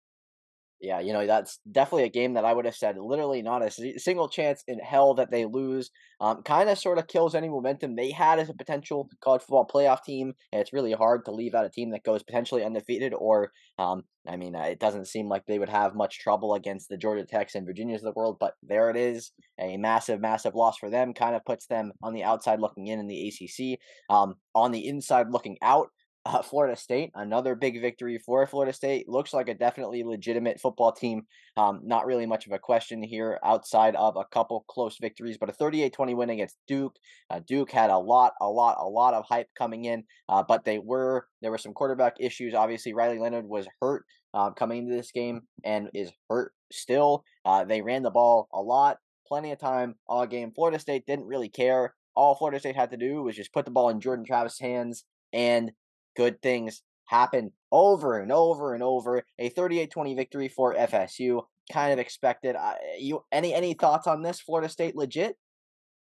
Yeah, you know, that's definitely a game that I would have said literally not a single chance in hell that they lose. Um, kind of sort of kills any momentum they had as a potential college football playoff team. And it's really hard to leave out a team that goes potentially undefeated or, um, I mean, uh, it doesn't seem like they would have much trouble against the Georgia Techs and Virginias of the world, but there it is. A massive, massive loss for them. Kind of puts them on the outside looking in in the ACC. Um, on the inside looking out, uh, Florida State, another big victory for Florida State. Looks like a definitely legitimate football team. Um, not really much of a question here outside of a couple close victories, but a 38 20 win against Duke. Uh, Duke had a lot, a lot, a lot of hype coming in, uh, but they were, there were some quarterback issues. Obviously, Riley Leonard was hurt uh, coming into this game and is hurt still. Uh, they ran the ball a lot, plenty of time all game. Florida State didn't really care. All Florida State had to do was just put the ball in Jordan Travis' hands and good things happen over and over and over. A 38-20 victory for FSU, kind of expected. You any any thoughts on this? Florida State legit?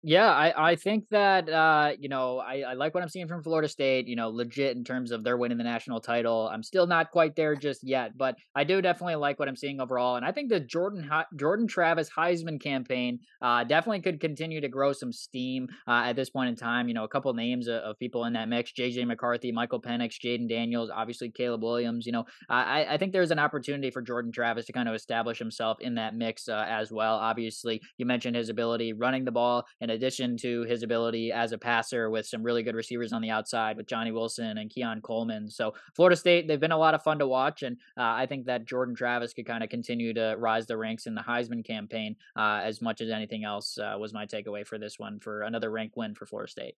Yeah, I, I think that uh, you know I, I like what I'm seeing from Florida State. You know, legit in terms of they're winning the national title. I'm still not quite there just yet, but I do definitely like what I'm seeing overall. And I think the Jordan Jordan Travis Heisman campaign uh, definitely could continue to grow some steam uh, at this point in time. You know, a couple names of, of people in that mix: JJ McCarthy, Michael Penix, Jayden Daniels, obviously Caleb Williams. You know, I I think there's an opportunity for Jordan Travis to kind of establish himself in that mix uh, as well. Obviously, you mentioned his ability running the ball and in addition to his ability as a passer with some really good receivers on the outside with Johnny Wilson and Keon Coleman. So Florida State, they've been a lot of fun to watch, and uh, I think that Jordan Travis could kind of continue to rise the ranks in the Heisman campaign uh, as much as anything else uh, was my takeaway for this one for another rank win for Florida State.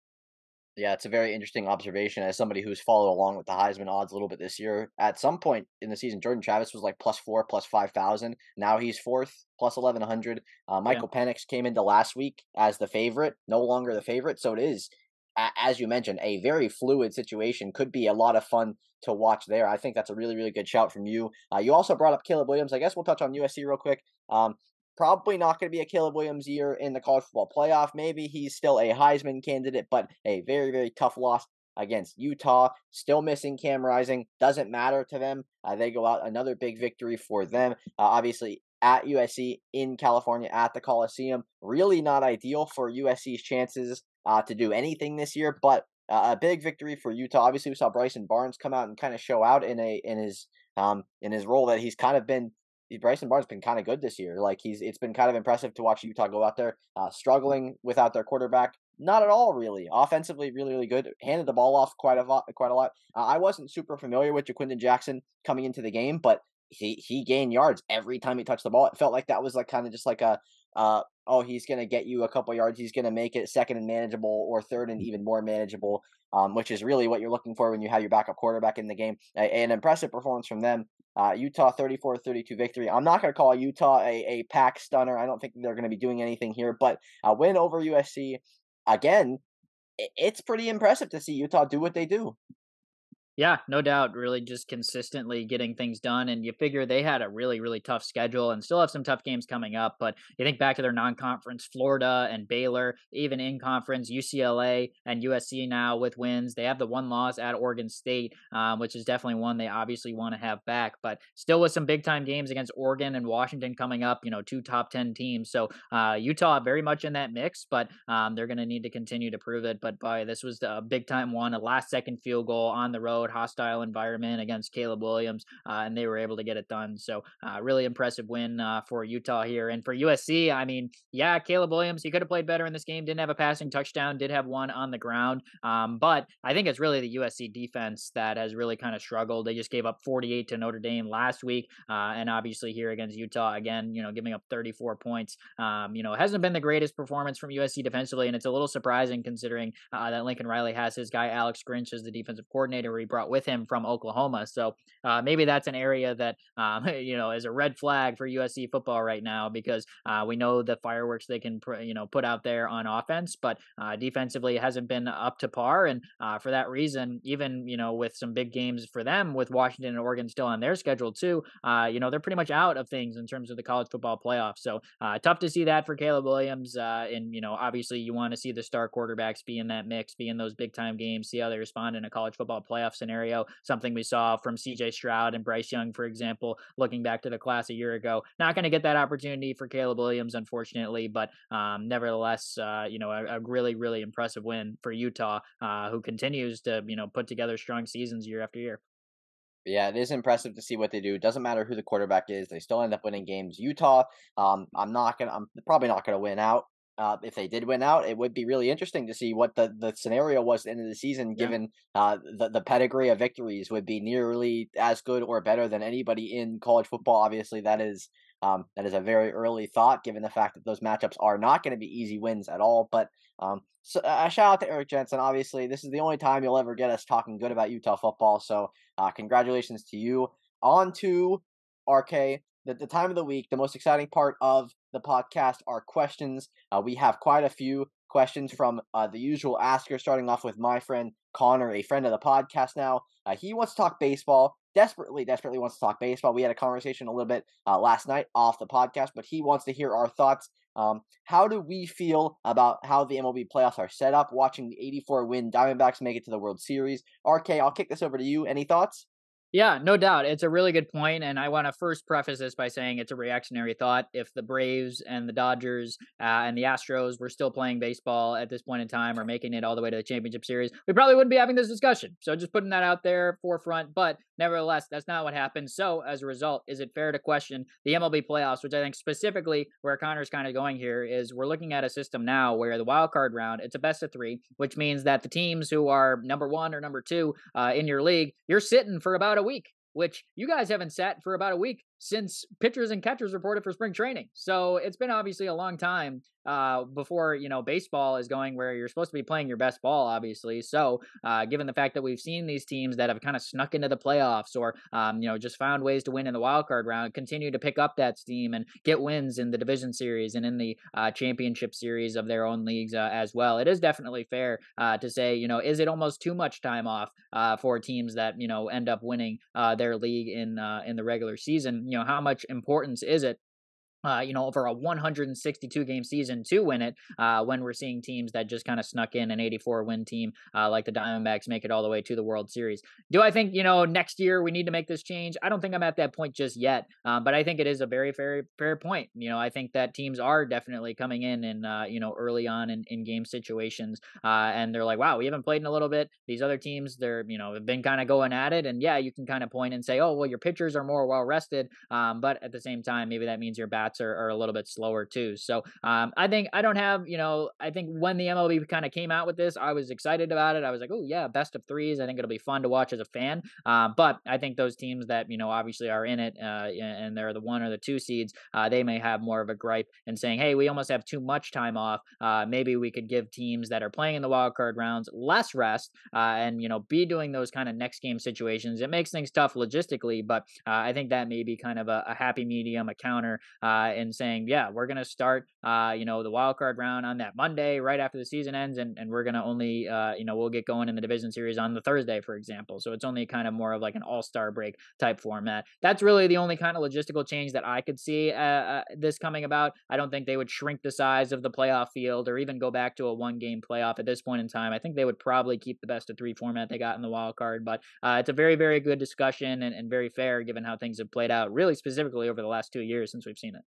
Yeah, it's a very interesting observation as somebody who's followed along with the Heisman odds a little bit this year. At some point in the season, Jordan Travis was like plus four, plus 5,000. Now he's fourth, plus 1,100. Uh, Michael yeah. Penix came into last week as the favorite, no longer the favorite. So it is, as you mentioned, a very fluid situation. Could be a lot of fun to watch there. I think that's a really, really good shout from you. Uh, you also brought up Caleb Williams. I guess we'll touch on USC real quick. Um, Probably not going to be a Caleb Williams year in the college football playoff. Maybe he's still a Heisman candidate, but a very, very tough loss against Utah. Still missing Cam Rising. Doesn't matter to them. Uh, they go out another big victory for them. Uh, obviously, at USC in California at the Coliseum. Really not ideal for USC's chances uh, to do anything this year, but uh, a big victory for Utah. Obviously, we saw Bryson Barnes come out and kind of show out in a in his um in his role that he's kind of been Bryson Barnes been kind of good this year. Like he's it's been kind of impressive to watch Utah go out there uh, struggling without their quarterback. Not at all, really. Offensively, really, really good. Handed the ball off quite a lot. Quite a lot. Uh, I wasn't super familiar with Ja'Quinden Jackson coming into the game, but he he gained yards every time he touched the ball. It felt like that was like kind of just like a uh, oh he's gonna get you a couple yards. He's gonna make it second and manageable or third and even more manageable. Um, which is really what you're looking for when you have your backup quarterback in the game. A, an impressive performance from them. Uh, Utah 34 32 victory. I'm not going to call Utah a, a pack stunner. I don't think they're going to be doing anything here, but a win over USC, again, it's pretty impressive to see Utah do what they do. Yeah, no doubt. Really just consistently getting things done. And you figure they had a really, really tough schedule and still have some tough games coming up. But you think back to their non conference, Florida and Baylor, even in conference, UCLA and USC now with wins. They have the one loss at Oregon State, um, which is definitely one they obviously want to have back. But still with some big time games against Oregon and Washington coming up, you know, two top 10 teams. So uh, Utah very much in that mix, but um, they're going to need to continue to prove it. But boy, this was a big time one, a last second field goal on the road hostile environment against Caleb Williams, uh, and they were able to get it done. So, uh, really impressive win uh, for Utah here. And for USC, I mean, yeah, Caleb Williams, he could have played better in this game. Didn't have a passing touchdown, did have one on the ground. Um, but I think it's really the USC defense that has really kind of struggled. They just gave up 48 to Notre Dame last week, uh, and obviously here against Utah again, you know, giving up 34 points. Um, you know, hasn't been the greatest performance from USC defensively, and it's a little surprising considering uh, that Lincoln Riley has his guy Alex Grinch as the defensive coordinator, he brought with him from Oklahoma. So uh, maybe that's an area that um, you know is a red flag for USC football right now because uh, we know the fireworks they can you know put out there on offense, but uh, defensively it hasn't been up to par. And uh, for that reason, even you know with some big games for them with Washington and Oregon still on their schedule too, uh, you know they're pretty much out of things in terms of the college football playoffs. So uh, tough to see that for Caleb Williams. and you know obviously you want to see the star quarterbacks be in that mix, be in those big time games, see how they respond in a college football playoff scenario something we saw from CJ Stroud and Bryce Young, for example, looking back to the class a year ago. Not going to get that opportunity for Caleb Williams, unfortunately, but um, nevertheless, uh, you know, a, a, really, really impressive win for Utah, uh, who continues to, you know, put together strong seasons year after year. Yeah, it is impressive to see what they do. It doesn't matter who the quarterback is; they still end up winning games. Utah, um, I'm not gonna, I'm probably not gonna win out uh, if they did win out, it would be really interesting to see what the, the scenario was at the end of the season, yeah. given uh, the, the pedigree of victories would be nearly as good or better than anybody in college football. Obviously, that is um, that is a very early thought, given the fact that those matchups are not going to be easy wins at all. But um, so, uh, shout out to Eric Jensen. Obviously, this is the only time you'll ever get us talking good about Utah football. So, uh, congratulations to you. On to RK the, the time of the week, the most exciting part of the podcast are questions. Uh, we have quite a few questions from uh, the usual asker, starting off with my friend Connor, a friend of the podcast now. Uh, he wants to talk baseball, desperately, desperately wants to talk baseball. We had a conversation a little bit uh, last night off the podcast, but he wants to hear our thoughts. Um, how do we feel about how the MLB playoffs are set up, watching the 84 win Diamondbacks make it to the World Series? RK, I'll kick this over to you. Any thoughts? Yeah, no doubt. It's a really good point, and I want to first preface this by saying it's a reactionary thought. If the Braves and the Dodgers uh, and the Astros were still playing baseball at this point in time or making it all the way to the championship series, we probably wouldn't be having this discussion. So just putting that out there forefront. But nevertheless, that's not what happened. So as a result, is it fair to question the MLB playoffs, which I think specifically where Connor's kind of going here is we're looking at a system now where the wild card round it's a best of three, which means that the teams who are number one or number two uh, in your league, you're sitting for about a week, which you guys haven't sat for about a week since pitchers and catchers reported for spring training. So it's been obviously a long time uh, before you know baseball is going where you're supposed to be playing your best ball, obviously. So uh, given the fact that we've seen these teams that have kind of snuck into the playoffs or um, you know just found ways to win in the wild card round, continue to pick up that steam and get wins in the division series and in the uh, championship series of their own leagues uh, as well. It is definitely fair uh, to say you know is it almost too much time off uh, for teams that you know end up winning their league in in the regular season? You know how much importance is it uh, you know, over a 162 game season to win it, uh, when we're seeing teams that just kind of snuck in an 84 win team uh, like the Diamondbacks make it all the way to the World Series. Do I think, you know, next year we need to make this change? I don't think I'm at that point just yet, um, but I think it is a very, very fair point. You know, I think that teams are definitely coming in and, uh, you know, early on in, in game situations, uh, and they're like, wow, we haven't played in a little bit. These other teams, they're, you know, have been kind of going at it. And yeah, you can kind of point and say, oh, well, your pitchers are more well rested. Um, but at the same time, maybe that means your bats are, are a little bit slower too. So um, I think I don't have, you know, I think when the MLB kind of came out with this, I was excited about it. I was like, oh yeah, best of threes. I think it'll be fun to watch as a fan. Uh, but I think those teams that you know obviously are in it uh, and they're the one or the two seeds, uh, they may have more of a gripe and saying, hey, we almost have too much time off. Uh, maybe we could give teams that are playing in the wild card rounds less rest uh, and you know be doing those kind of next game situations. It makes things tough logistically, but uh, I think that may be kind of a, a happy medium, a counter and saying, yeah, we're going to start, uh, you know, the wild card round on that Monday right after the season ends, and, and we're going to only, uh, you know, we'll get going in the division series on the Thursday, for example. So it's only kind of more of like an all star break type format. That's really the only kind of logistical change that I could see uh, uh, this coming about. I don't think they would shrink the size of the playoff field or even go back to a one game playoff at this point in time. I think they would probably keep the best of three format they got in the wild card, but uh, it's a very, very good discussion and, and very fair given how things have played out, really specifically over the last two years since we've seen it.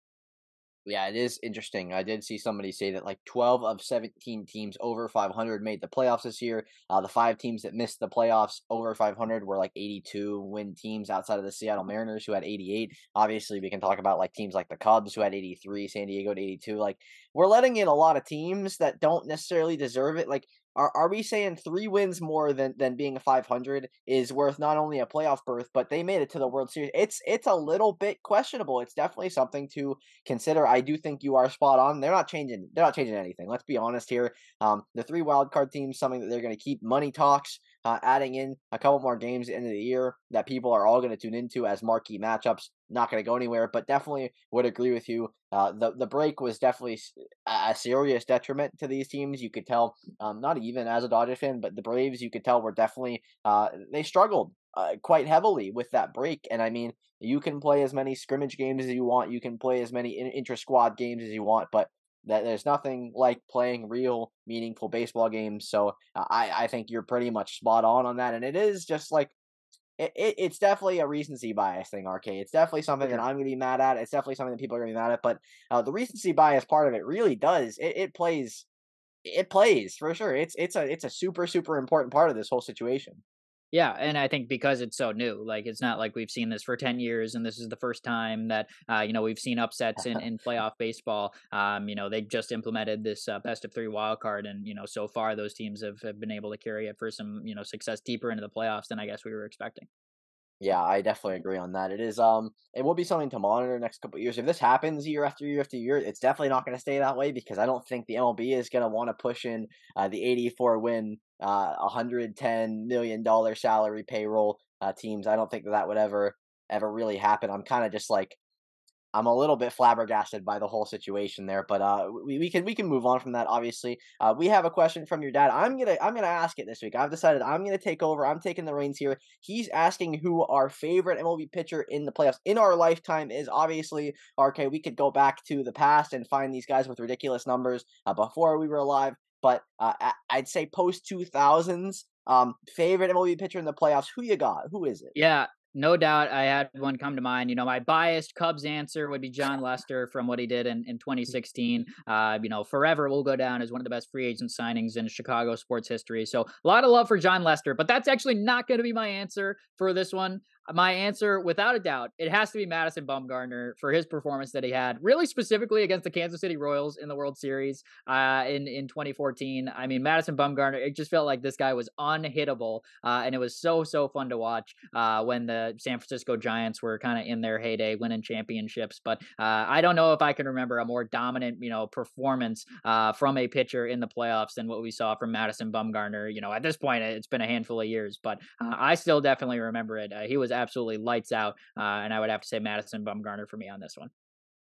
Yeah, it is interesting. I did see somebody say that like 12 of 17 teams over 500 made the playoffs this year. Uh, the five teams that missed the playoffs over 500 were like 82 win teams outside of the Seattle Mariners, who had 88. Obviously, we can talk about like teams like the Cubs, who had 83, San Diego at 82. Like, we're letting in a lot of teams that don't necessarily deserve it. Like, are are we saying three wins more than than being a 500 is worth not only a playoff berth, but they made it to the World Series? It's it's a little bit questionable. It's definitely something to consider. I do think you are spot on. They're not changing. They're not changing anything. Let's be honest here. Um, the three wild card teams, something that they're going to keep. Money talks. Uh, adding in a couple more games at the end of the year that people are all going to tune into as marquee matchups. Not going to go anywhere, but definitely would agree with you. Uh, the the break was definitely a serious detriment to these teams. You could tell, um, not even as a Dodgers fan, but the Braves, you could tell were definitely uh, they struggled uh, quite heavily with that break. And I mean, you can play as many scrimmage games as you want, you can play as many intra squad games as you want, but that there's nothing like playing real meaningful baseball games. So uh, I I think you're pretty much spot on on that, and it is just like. It, it, it's definitely a recency bias thing, RK. It's definitely something that I'm going to be mad at. It's definitely something that people are going to be mad at. But uh, the recency bias part of it really does. It, it plays it plays for sure. It's it's a it's a super super important part of this whole situation. Yeah, and I think because it's so new, like it's not like we've seen this for ten years, and this is the first time that uh, you know we've seen upsets in, in playoff baseball. Um, you know they just implemented this uh, best of three wild card, and you know so far those teams have, have been able to carry it for some you know success deeper into the playoffs than I guess we were expecting. Yeah, I definitely agree on that. It is um it will be something to monitor next couple years. If this happens year after year after year, it's definitely not going to stay that way because I don't think the MLB is going to want to push in uh, the 84 win uh 110 million dollar salary payroll uh, teams. I don't think that that would ever ever really happen. I'm kind of just like I'm a little bit flabbergasted by the whole situation there, but uh, we, we can we can move on from that. Obviously, uh, we have a question from your dad. I'm gonna I'm gonna ask it this week. I've decided I'm gonna take over. I'm taking the reins here. He's asking who our favorite MLB pitcher in the playoffs in our lifetime is. Obviously, RK. We could go back to the past and find these guys with ridiculous numbers uh, before we were alive, but uh, I'd say post 2000s. Um, favorite MLB pitcher in the playoffs. Who you got? Who is it? Yeah, no doubt I had one come to mind. You know, my biased Cubs answer would be Jon Lester from what he did in, in 2016. Uh, you know, forever will go down as one of the best free agent signings in Chicago sports history. So a lot of love for Jon Lester, but that's actually not going to be my answer for this one my answer, without a doubt, it has to be Madison Bumgarner for his performance that he had, really specifically against the Kansas City Royals in the World Series uh, in in 2014. I mean, Madison Bumgarner, it just felt like this guy was unhittable, uh, and it was so so fun to watch uh, when the San Francisco Giants were kind of in their heyday, winning championships. But uh, I don't know if I can remember a more dominant, you know, performance uh, from a pitcher in the playoffs than what we saw from Madison Bumgarner. You know, at this point, it's been a handful of years, but uh, I still definitely remember it. he was absolutely lights out. Uh, and I would have to say Madison Bumgarner for me on this one.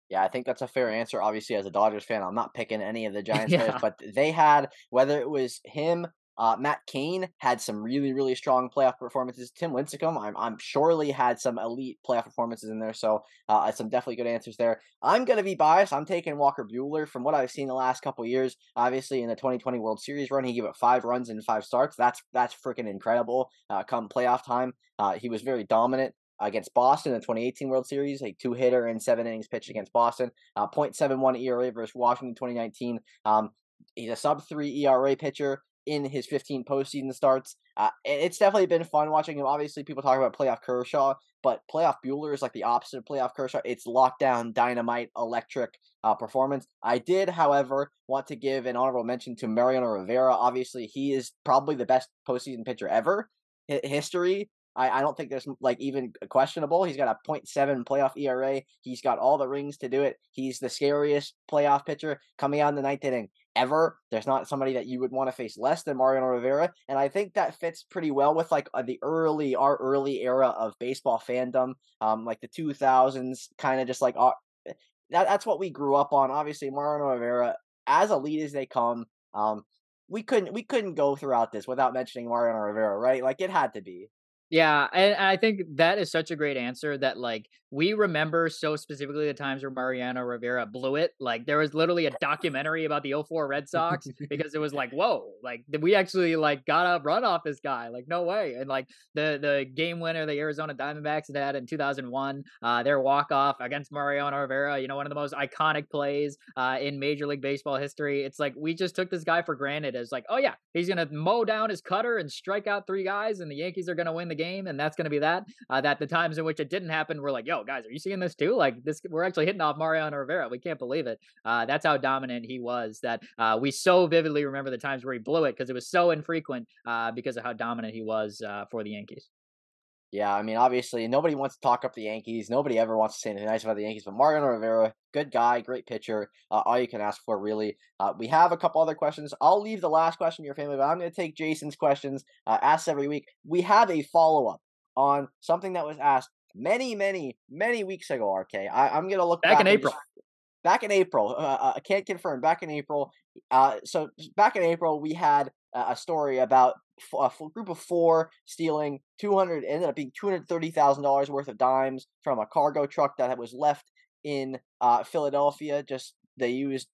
Yeah, I think that's a fair answer. Obviously, as a Dodgers fan, I'm not picking any of the Giants yeah. players, but they had whether it was him, uh, Matt Cain had some really, really strong playoff performances. Tim Lincecum, I'm, I'm surely had some elite playoff performances in there. So uh, some definitely good answers there. I'm gonna be biased. I'm taking Walker Buehler from what I've seen the last couple years. Obviously, in the 2020 World Series run, he gave up five runs in five starts. That's that's freaking incredible. Uh, come playoff time, uh, he was very dominant against Boston in the 2018 World Series, a two hitter in seven innings pitched against Boston. Uh, 0.71 ERA versus Washington 2019. Um, he's a sub three ERA pitcher in his 15 postseason starts. Uh, it's definitely been fun watching him. Obviously, people talk about playoff Kershaw, but playoff Buehler is like the opposite of playoff Kershaw. It's lockdown, dynamite, electric uh, performance. I did, however, want to give an honorable mention to Mariano Rivera. Obviously, he is probably the best postseason pitcher ever. History I, I don't think there's like even questionable. He's got a 0.7 playoff ERA. He's got all the rings to do it. He's the scariest playoff pitcher coming out in the ninth inning ever. There's not somebody that you would want to face less than Mariano Rivera, and I think that fits pretty well with like uh, the early our early era of baseball fandom, um, like the 2000s, kind of just like uh, that, that's what we grew up on. Obviously, Mariano Rivera, as elite as they come, um, we couldn't we couldn't go throughout this without mentioning Mariano Rivera, right? Like it had to be. Yeah, and I think that is such a great answer that like we remember so specifically the times where Mariano Rivera blew it. Like there was literally a documentary about the 04 Red Sox because it was like, whoa, like we actually like got a run off this guy. Like no way. And like the the game winner the Arizona Diamondbacks had in 2001, uh, their walk off against Mariano Rivera. You know, one of the most iconic plays uh, in Major League Baseball history. It's like we just took this guy for granted as like, oh yeah, he's gonna mow down his cutter and strike out three guys, and the Yankees are gonna win the game, and that's gonna be that. Uh, that the times in which it didn't happen, we're like, yo, guys, are you seeing this too? Like this, we're actually hitting off Mariano Rivera. We can't believe it. Uh, that's how dominant he was. That uh, we so vividly remember the times where he blew it because it was so infrequent uh, because of how dominant he was uh, for the Yankees. Yeah, I mean, obviously, nobody wants to talk up the Yankees. Nobody ever wants to say anything nice about the Yankees. But Mariano Rivera, good guy, great pitcher. Uh, all you can ask for, really. Uh, we have a couple other questions. I'll leave the last question to your family, but I'm going to take Jason's questions uh, asked every week. We have a follow up on something that was asked many, many, many weeks ago. RK, I, am going to look back, back in April. Back in April, uh, uh, I can't confirm. Back in April, uh, so back in April, we had a story about a group of four stealing 200 ended up being $230,000 worth of dimes from a cargo truck that was left in uh, Philadelphia. Just they used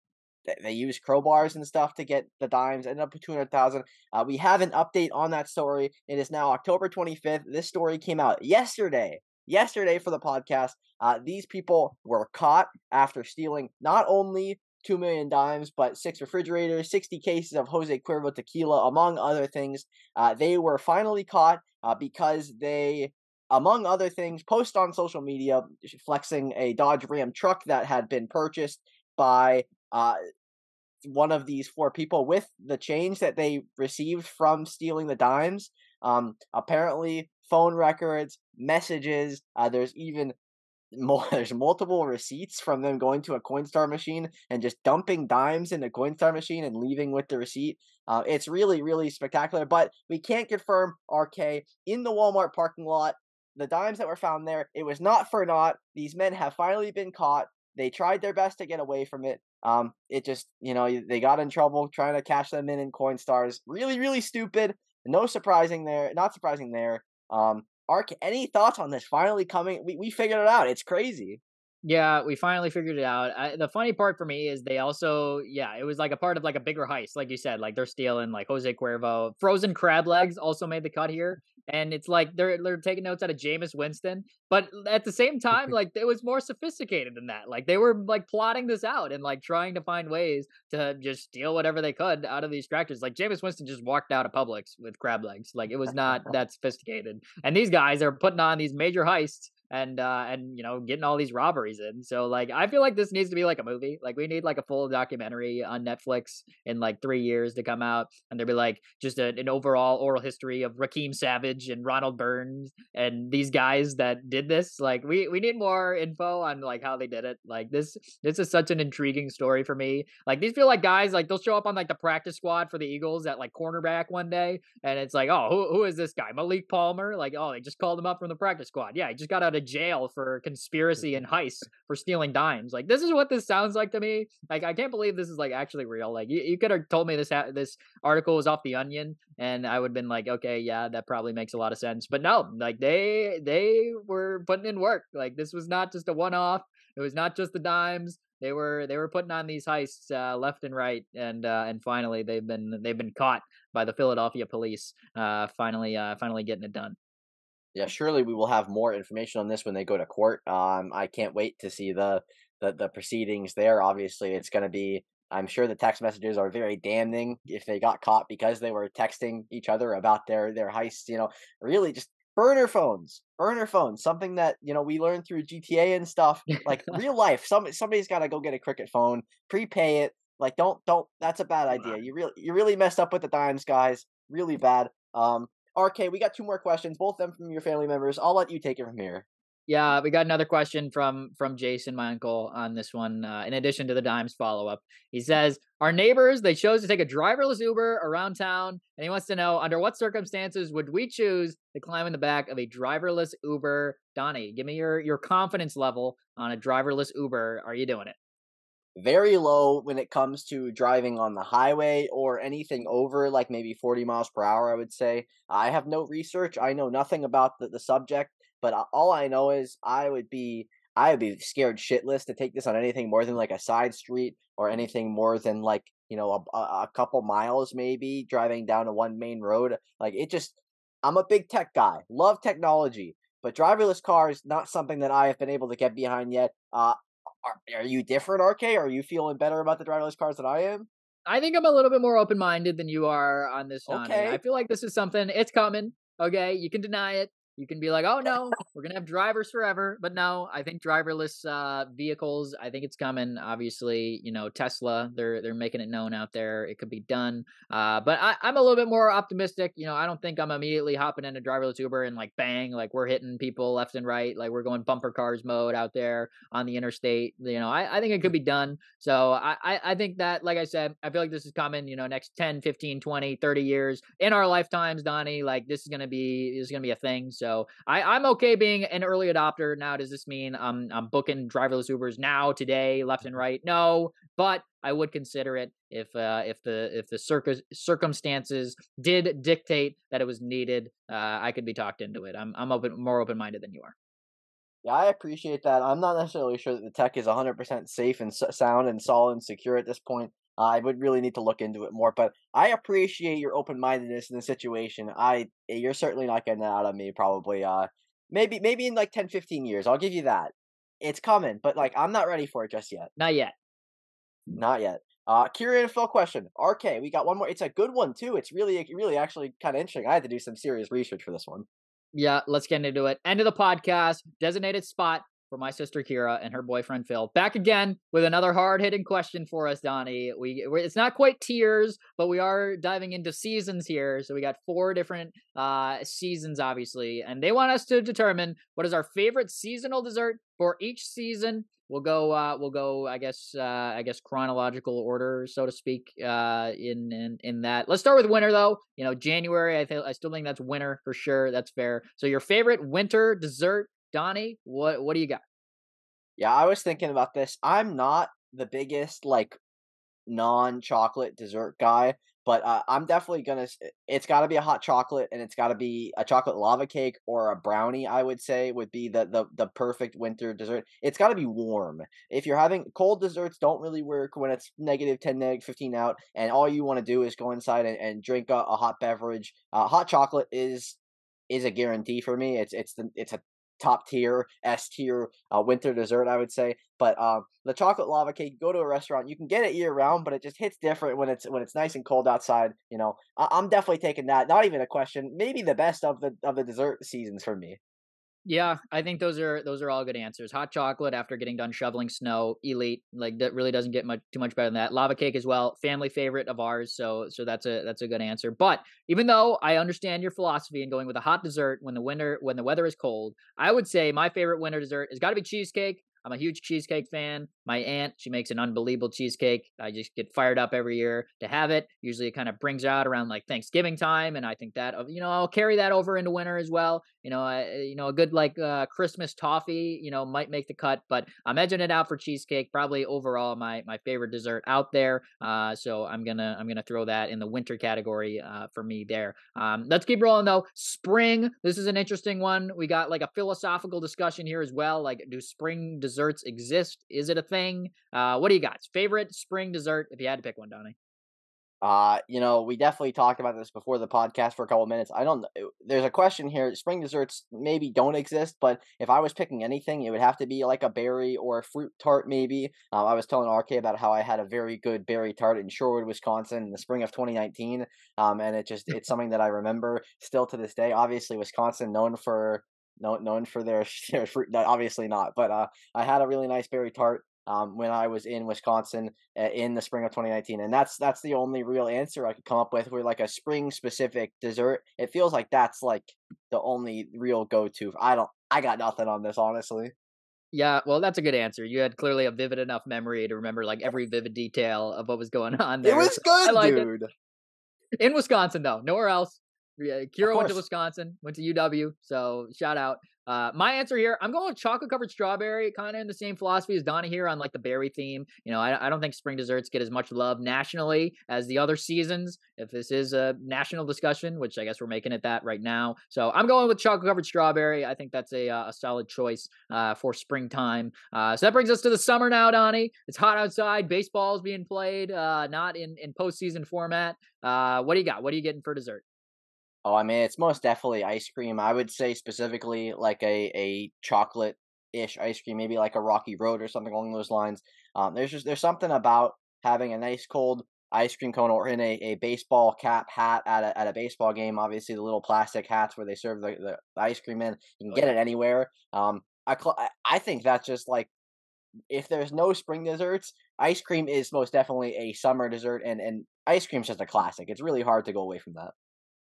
they used crowbars and stuff to get the dimes. Ended up with 200,000. Uh, we have an update on that story. It is now October 25th. This story came out yesterday. Yesterday for the podcast. Uh, these people were caught after stealing not only 2 million dimes, but six refrigerators, 60 cases of Jose Cuervo tequila, among other things. Uh, they were finally caught uh, because they, among other things, post on social media flexing a Dodge Ram truck that had been purchased by uh, one of these four people with the change that they received from stealing the dimes. Um, apparently, phone records, messages. Uh, there's even there's multiple receipts from them going to a Coinstar machine and just dumping dimes in a Coinstar machine and leaving with the receipt. Uh, it's really, really spectacular. But we can't confirm RK in the Walmart parking lot. The dimes that were found there, it was not for naught. These men have finally been caught. They tried their best to get away from it. Um, it just, you know, they got in trouble trying to cash them in in Coinstars. Really, really stupid. No surprising there. Not surprising there. Um, Ark, any thoughts on this finally coming? We, we figured it out. It's crazy. Yeah, we finally figured it out. I, the funny part for me is they also, yeah, it was like a part of like a bigger heist, like you said. Like they're stealing like Jose Cuervo, frozen crab legs also made the cut here, and it's like they're they're taking notes out of Jameis Winston, but at the same time, like it was more sophisticated than that. Like they were like plotting this out and like trying to find ways to just steal whatever they could out of these tractors. Like Jameis Winston just walked out of Publix with crab legs. Like it was not that sophisticated, and these guys are putting on these major heists and uh and you know getting all these robberies in. So like i feel like this needs to be like a movie. Like we need like a full documentary on netflix in like three years to come out and there'd be like just a, an overall oral history of raheem savage and ronald burns and these guys that did this. Like we we need more info on like how they did it. Like this this is such an intriguing story for me. Like these feel like guys like they'll show up on like the practice squad for the eagles at like cornerback one day and it's like oh who, who is this guy? Malik palmer? Like oh they just called him up from the practice squad. Yeah he just got out of jail for conspiracy and heist for stealing dimes. Like this is what this sounds like to me. Like I can't believe this is like actually real. Like you, you could have told me this ha- this article was off the Onion, and I would have been like, okay, yeah, that probably makes a lot of sense. But no, like they they were putting in work. Like this was not just a one off. It was not just the dimes. They were they were putting on these heists uh, left and right, and uh, and finally they've been they've been caught by the Philadelphia police. Uh, finally uh, finally getting it done. Yeah, surely we will have more information on this when they go to court. Um, I can't wait to see the the, the proceedings there. Obviously, it's going to be. I'm sure the text messages are very damning if they got caught because they were texting each other about their their heists. You know, really just burner phones, burner phones. Something that you know we learned through GTA and stuff. Like real life, some somebody's got to go get a cricket phone, prepay it. Like don't don't. That's a bad idea. You really you really messed up with the dimes, guys. Really bad. Um, RK, we got two more questions, both of them from your family members. I'll let you take it from here. Yeah, we got another question from from Jason, my uncle, on this one. Uh, in addition to the dimes follow up, he says our neighbors they chose to take a driverless Uber around town, and he wants to know under what circumstances would we choose to climb in the back of a driverless Uber? Donnie, give me your your confidence level on a driverless Uber. Are you doing it? Very low when it comes to driving on the highway or anything over like maybe 40 miles per hour i would say i have no research i know nothing about the, the subject but all I know is I would be I would be scared shitless to take this on anything more than like a side street or anything more than like you know a, a couple miles maybe driving down a one main road. Like it just I'm a big tech guy, love technology, but driverless cars not something that I have been able to get behind yet. Uh, are, are you different, RK? Are you feeling better about the driverless cars than I am? I think I'm a little bit more open minded than you are on this. Okay. I feel like this is something. It's coming. Okay, you can deny it you can be like, oh no, we're gonna have drivers forever. But no, I think driverless uh, vehicles. I think it's coming. Obviously, you know Tesla. They're they're making it known out there. It could be done. Uh, but I, I'm a little bit more optimistic. You know, I don't think I'm immediately hopping into driverless Uber and like bang, like we're hitting people left and right, like we're going bumper cars mode out there on the interstate. You know, I, I think it could be done. So I, I I think that, like I said, I feel like this is coming. You know, next 10, 15, 20, 30 years in our lifetimes, Donnie. Like this is gonna be this is gonna be a thing. So I, I'm okay being an early adopter. Now, does this mean I'm, I'm booking driverless Ubers now, today, left and right? No, but I would consider it if uh, if the if the circus circumstances did dictate that it was needed. Uh, I could be talked into it. I'm I'm open more open minded than you are. Yeah, I appreciate that. I'm not necessarily sure that the tech is 100% safe and sound and solid and secure at this point. I would really need to look into it more, but I appreciate your open mindedness in the situation. I you're certainly not getting that out of me. Probably, uh, maybe maybe in like 10, 15 years, I'll give you that. It's coming, but like I'm not ready for it just yet. Not yet. Not yet. Uh, Kieran and Phil question. RK, we got one more. It's a good one too. It's really, really actually kind of interesting. I had to do some serious research for this one. Yeah, let's get into it. End of the podcast. Designated spot for my sister Kira and her boyfriend Phil. Back again with another hard-hitting question for us, Donnie. We it's not quite tiers, but we are diving into seasons here. So we got four different uh, seasons, obviously, and they want us to determine what is our favorite seasonal dessert for each season. We'll go. Uh, we'll go. I guess. Uh, I guess chronological order, so to speak. Uh, in in in that. Let's start with winter, though. You know, January. I think I still think that's winter for sure. That's fair. So your favorite winter dessert Donnie, what what do you got? Yeah, I was thinking about this. I'm not the biggest like non-chocolate dessert guy, but uh, I'm definitely gonna. It's got to be a hot chocolate, and it's got to be a chocolate lava cake or a brownie. I would say would be the the the perfect winter dessert. It's got to be warm. If you're having cold desserts, don't really work when it's negative ten, negative fifteen out, and all you want to do is go inside and, and drink a, a hot beverage. Uh, hot chocolate is is a guarantee for me. It's it's the it's a top tier, S tier uh, winter dessert, I would say. But um, the chocolate lava cake, go to a restaurant, you can get it year round, but it just hits different when it's when it's nice and cold outside. You know, I- I'm definitely taking that. Not even a question. Maybe the best of the of the dessert seasons for me. Yeah, I think those are those are all good answers. Hot chocolate after getting done shoveling snow, elite. Like that really doesn't get much too much better than that. Lava cake as well, family favorite of ours. So so that's a that's a good answer. But even though I understand your philosophy in going with a hot dessert when the winter when the weather is cold, I would say my favorite winter dessert has got to be cheesecake. I'm a huge cheesecake fan. My aunt, she makes an unbelievable cheesecake. I just get fired up every year to have it. Usually it kind of brings out around like Thanksgiving time. And I think that, uh, you know, I'll carry that over into winter as well. You know, I, you know, a good like uh, Christmas toffee, you know, might make the cut, but I'm edging it out for cheesecake. Probably overall my, my favorite dessert out there. Uh, so I'm to, I'm to throw that in the winter category uh, for me there. Um, let's keep rolling though. Spring. This is an interesting one. We got like a philosophical discussion here as well. Like do spring desserts desserts exist? Is it a thing? Uh, what do you got? Favorite spring dessert if you had to pick one, Donnie? Uh, you know, we definitely talked about this before the podcast for a couple minutes. I don't. There's a question here. Spring desserts maybe don't exist, but if I was picking anything, it would have to be like a berry or a fruit tart, maybe. Uh, I was telling RK about how I had a very good berry tart in Shorewood, Wisconsin in the spring of 2019. Um, and it just, it's something that I remember still to this day. Obviously, Wisconsin known for known known for their their fruit. Obviously not, but uh, I had a really nice berry tart um, when I was in Wisconsin uh, in the spring of 2019, and that's that's the only real answer I could come up with. Where like a spring specific dessert, it feels like that's like the only real go to. I don't, I got nothing on this honestly. Yeah, well, that's a good answer. You had clearly a vivid enough memory to remember like every vivid detail of what was going on there. It was good, dude. It. In Wisconsin, though, nowhere else. Yeah, Kira went to Wisconsin, went to UW, so shout out. Uh, my answer here, I'm going with chocolate covered strawberry, kind of in the same philosophy as Donnie here on like the berry theme. You know, I, I, don't think spring desserts get as much love nationally as the other seasons. If this is a national discussion, which I guess we're making it that right now, so I'm going with chocolate covered strawberry. I think that's a uh, a solid choice uh, for springtime. Uh, so that brings us to the summer now, Donnie. It's hot outside. Baseball is being played, uh, not in in postseason format. What do you got? What are you getting for dessert? Oh, I mean, it's most definitely ice cream. I would say specifically like a a chocolate ish ice cream, maybe like a Rocky Road or something along those lines. Um, there's just there's something about having a nice cold ice cream cone or in a, a baseball cap hat at a, at a baseball game. Obviously, the little plastic hats where they serve the, the, ice cream in, you can get it anywhere. Um, I cl- I think that's just like if there's no spring desserts, ice cream is most definitely a summer dessert, and and ice cream's just a classic. It's really hard to go away from that.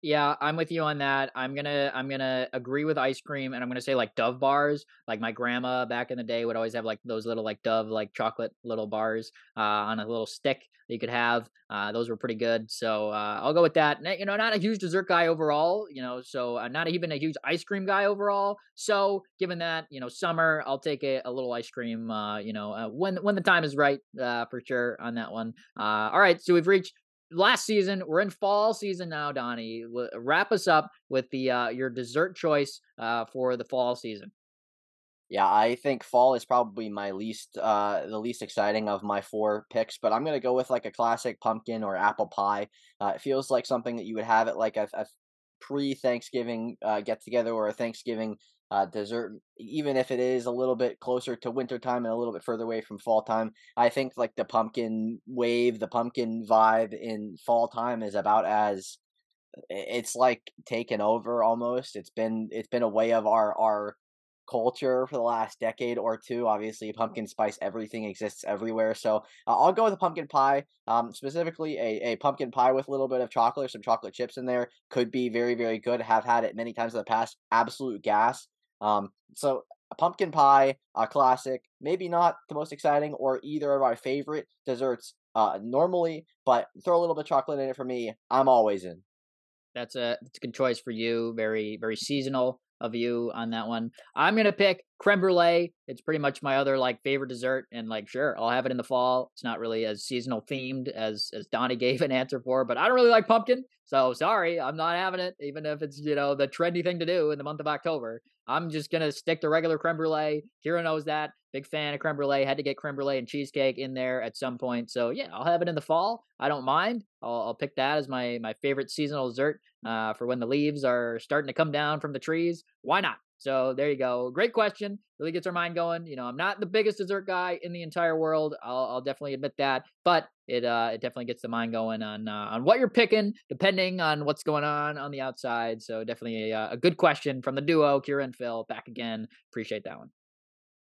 Yeah, I'm with you on that. I'm gonna I'm gonna agree with ice cream, and I'm gonna say like Dove bars. Like my grandma back in the day would always have like those little like Dove like chocolate little bars uh, on a little stick that you could have. Uh, those were pretty good, so uh, I'll go with that. You know, not a huge dessert guy overall. You know, so uh, not even a huge ice cream guy overall. So given that you know summer, I'll take a, a little ice cream. Uh, you know, uh, when when the time is right for sure on that one. all right, so we've reached last season. We're in fall season now, Donnie. Wrap us up with the uh, your dessert choice uh, for the fall season. Yeah, I think fall is probably my least, uh, the least exciting of my four picks. But I'm gonna go with like a classic pumpkin or apple pie. Uh, it feels like something that you would have at like a, a pre-Thanksgiving uh, get together or a Thanksgiving uh, dessert, even if it is a little bit closer to winter time and a little bit further away from fall time. I think like the pumpkin wave, the pumpkin vibe in fall time is about as it's like taken over almost. It's been it's been a way of our our culture for the last decade or two. Obviously, pumpkin spice everything exists everywhere. So uh, I'll go with a pumpkin pie. Um, specifically, a, a pumpkin pie with a little bit of chocolate or some chocolate chips in there could be very very good. Have had it many times in the past. Absolute gas. Um, so a pumpkin pie, a classic, maybe not the most exciting or either of our favorite desserts uh, normally, but throw a little bit of chocolate in it for me. I'm always in. That's a that's a good choice for you. Very very seasonal of you on that one. I'm gonna pick creme brulee. It's pretty much my other like favorite dessert, and like sure, I'll have it in the fall. It's not really as seasonal themed as as Donnie gave an answer for, but I don't really like pumpkin, so sorry, I'm not having it. Even if it's you know the trendy thing to do in the month of October, I'm just gonna stick to regular creme brulee. Kira knows that. Big fan of creme brulee. Had to get creme brulee and cheesecake in there at some point. So yeah, I'll have it in the fall. I don't mind. I'll, I'll pick that as my my favorite seasonal dessert uh, for when the leaves are starting to come down from the trees. Why not? So there you go. Great question. Really gets our mind going. You know, I'm not the biggest dessert guy in the entire world. I'll, I'll definitely admit that, but it uh, it definitely gets the mind going on uh, on what you're picking, depending on what's going on on the outside. So definitely a, uh, a good question from the duo, Kira and Phil. Back again. Appreciate that one.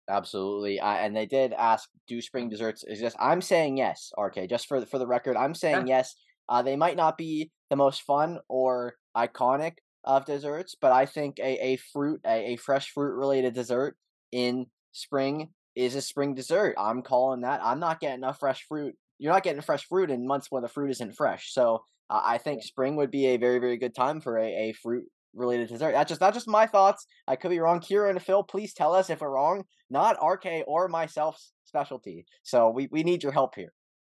Absolutely, uh, and they did ask, "Do spring desserts exist?" I'm saying yes. RK, just for the, for the record, I'm saying yeah. yes. Uh, they might not be the most fun or iconic of desserts, but I think a, a fruit, a, a fresh fruit related dessert in spring is a spring dessert. I'm calling that. I'm not getting enough fresh fruit. You're not getting fresh fruit in months when the fruit isn't fresh. So uh, I think spring would be a very, very good time for a, a fruit related dessert. That's just not just my thoughts. I could be wrong. Kira and Phil, please tell us if we're wrong. Not RK or myself's specialty. So we, we need your help here.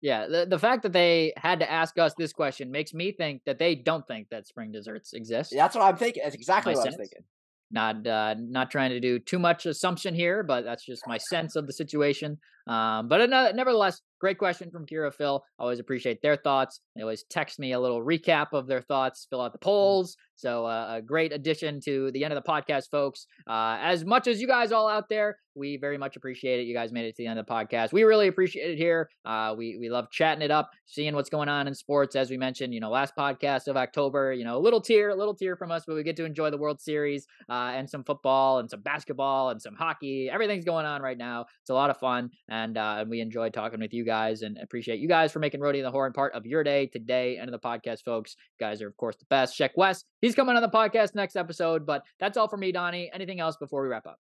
Yeah, the the fact that they had to ask us this question makes me think that they don't think that spring desserts exist. That's what I'm thinking. That's exactly my what sense. I was thinking. Not uh, not trying to do too much assumption here, but that's just my sense of the situation. Um, but nevertheless, great question from Kira Phil. Always appreciate their thoughts. They always text me a little recap of their thoughts, fill out the mm. polls. So uh, a great addition to the end of the podcast, folks. Uh, as much as you guys all out there, we very much appreciate it. You guys made it to the end of the podcast. We really appreciate it here. Uh, we we love chatting it up, seeing what's going on in sports. As we mentioned, you know, last podcast of October, you know, a little tear, a little tear from us, but we get to enjoy the World Series uh, and some football and some basketball and some hockey. Everything's going on right now. It's a lot of fun and uh, we enjoyed talking with you guys and appreciate you guys for making Roadie the Horn part of your day today and of the podcast, folks. You guys are, of course, the best. Check West. He's coming on the podcast next episode, but that's all for me, Donnie. Anything else before we wrap up?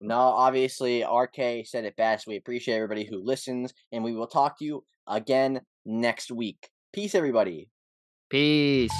No, obviously, RK said it best. We appreciate everybody who listens, and we will talk to you again next week. Peace, everybody. Peace.